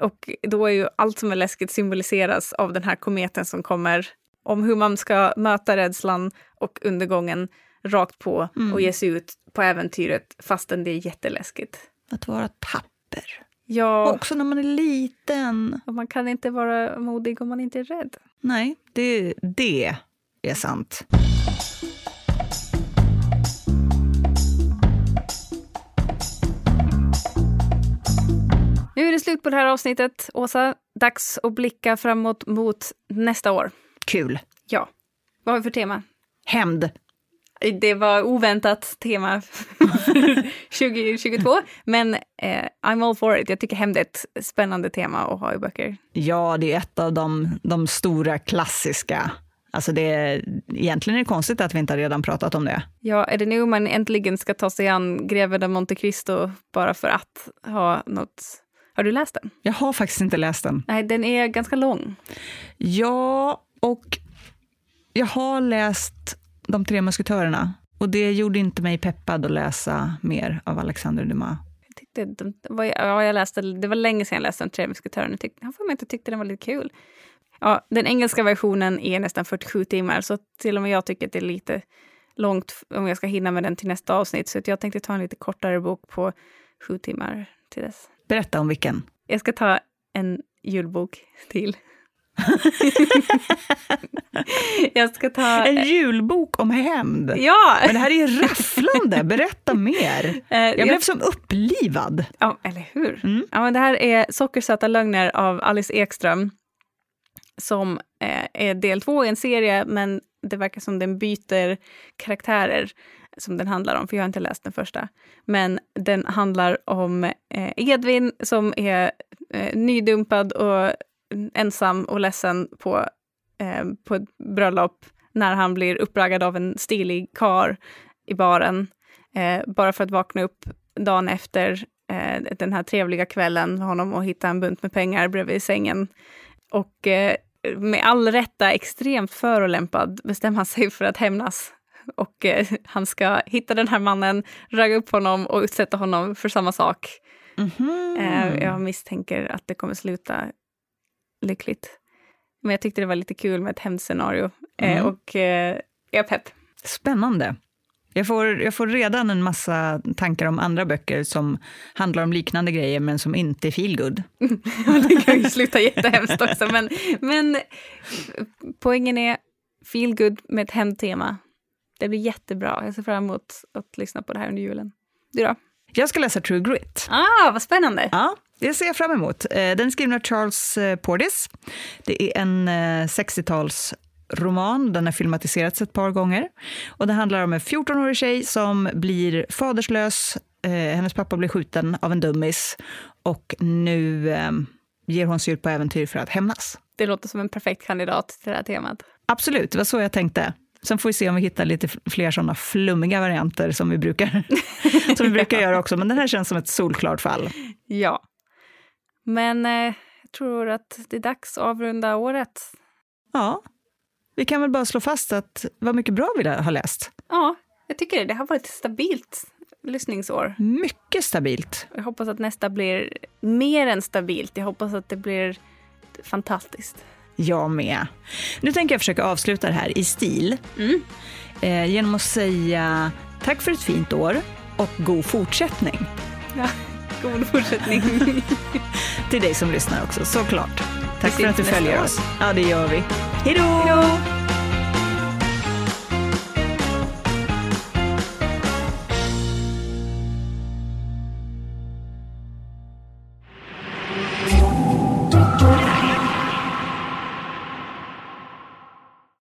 och då är ju allt som är läskigt symboliseras av den här kometen som kommer om hur man ska möta rädslan och undergången rakt på mm. och ge sig ut på äventyret fastän det är jätteläskigt.
Att vara tapper.
Ja.
också när man är liten.
Och man kan inte vara modig om man inte är rädd.
Nej, det, det är sant.
Slut på det här avsnittet. Åsa, dags att blicka framåt mot nästa år.
Kul.
Ja. Vad har vi för tema?
Hämnd.
Det var oväntat tema [laughs] 2022, men eh, I'm all for it. Jag tycker hämnd är ett spännande tema att ha i böcker.
Ja, det är ett av de, de stora klassiska Alltså det är, egentligen är det konstigt att vi inte har redan pratat om det.
Ja, är det nu man äntligen ska ta sig an Greven av Monte Cristo bara för att ha något... Har du läst den?
Jag har faktiskt inte läst den.
Nej, den är ganska lång.
Ja, och jag har läst De tre musketörerna och det gjorde inte mig peppad att läsa mer av Alexander Dumas.
Jag tyckte, de, ja, jag läste, det var länge sedan jag läste De tre musketörerna. Jag, tyckte, får inte tyckte den var lite kul. Ja, den engelska versionen är nästan 47 timmar, så till och med jag tycker att det är lite, långt om jag ska hinna med den till nästa avsnitt. Så jag tänkte ta en lite kortare bok på sju timmar till dess.
Berätta om vilken.
Jag ska ta en julbok till. [laughs] jag ska ta...
En julbok om hämnd.
Ja!
Men det här är ju rafflande. Berätta mer.
Eh,
Jag blev som upplivad.
Ja, eller hur?
Mm.
Ja, men det här är Sockersöta lögner av Alice Ekström som eh, är del två i en serie, men det verkar som den byter karaktärer som den handlar om, för jag har inte läst den första. Men den handlar om eh, Edvin som är eh, nydumpad och ensam och ledsen på, eh, på ett bröllop när han blir uppraggad av en stilig kar i baren. Eh, bara för att vakna upp dagen efter eh, den här trevliga kvällen med honom och hitta en bunt med pengar bredvid sängen. Och eh, med all rätta extremt förolämpad bestämmer han sig för att hämnas. [laughs] Och eh, han ska hitta den här mannen, ragga upp honom och utsätta honom för samma sak.
Mhm.
Eh, jag misstänker att det kommer sluta lyckligt. Men jag tyckte det var lite kul med ett hämndscenario. Eh,
Mm.
och eh, jag är pepp.
Spännande. Jag får, jag får redan en massa tankar om andra böcker som handlar om liknande grejer men som inte är feelgood. [laughs]
det kan ju sluta jättehemskt också. Men, men poängen är feel good med ett hämndtema. Det blir jättebra. Jag ser fram emot att lyssna på det här under julen. Du då?
Jag ska läsa True Grit.
Ah, vad spännande!
Ja, det ser jag fram emot. Eh, Den är skriven av Charles eh, Portis. Det är en eh, 60-talsroman. Den har filmatiserats ett par gånger. Och det handlar om en 14-årig tjej som blir faderslös. Eh, Hennes pappa blir skjuten av en dummis och nu eh, ger hon sig ut på äventyr för att hämnas.
Det låter som en perfekt kandidat till det här temat.
Absolut, det var så jag tänkte. Sen får vi se om vi hittar lite fler sådana flummiga varianter som vi brukar, [laughs] som vi brukar [laughs] göra också. Men den här känns som ett solklart fall.
Ja. Men eh, jag tror att det är dags att avrunda året.
Ja, vi kan väl bara slå fast att vad mycket bra vi har läst.
Ja, jag tycker det. Det har varit ett stabilt lyssningsår.
Mycket stabilt.
Jag hoppas att nästa blir mer än stabilt. Jag hoppas att det blir fantastiskt.
Jag med. Nu tänker jag försöka avsluta det här i stil
Mm.
eh, genom att säga tack för ett fint år och god fortsättning
Ja, god fortsättning. [laughs]
till dig som lyssnar också, såklart. Tack för att du följer oss. Ja, det gör vi.
Hej då!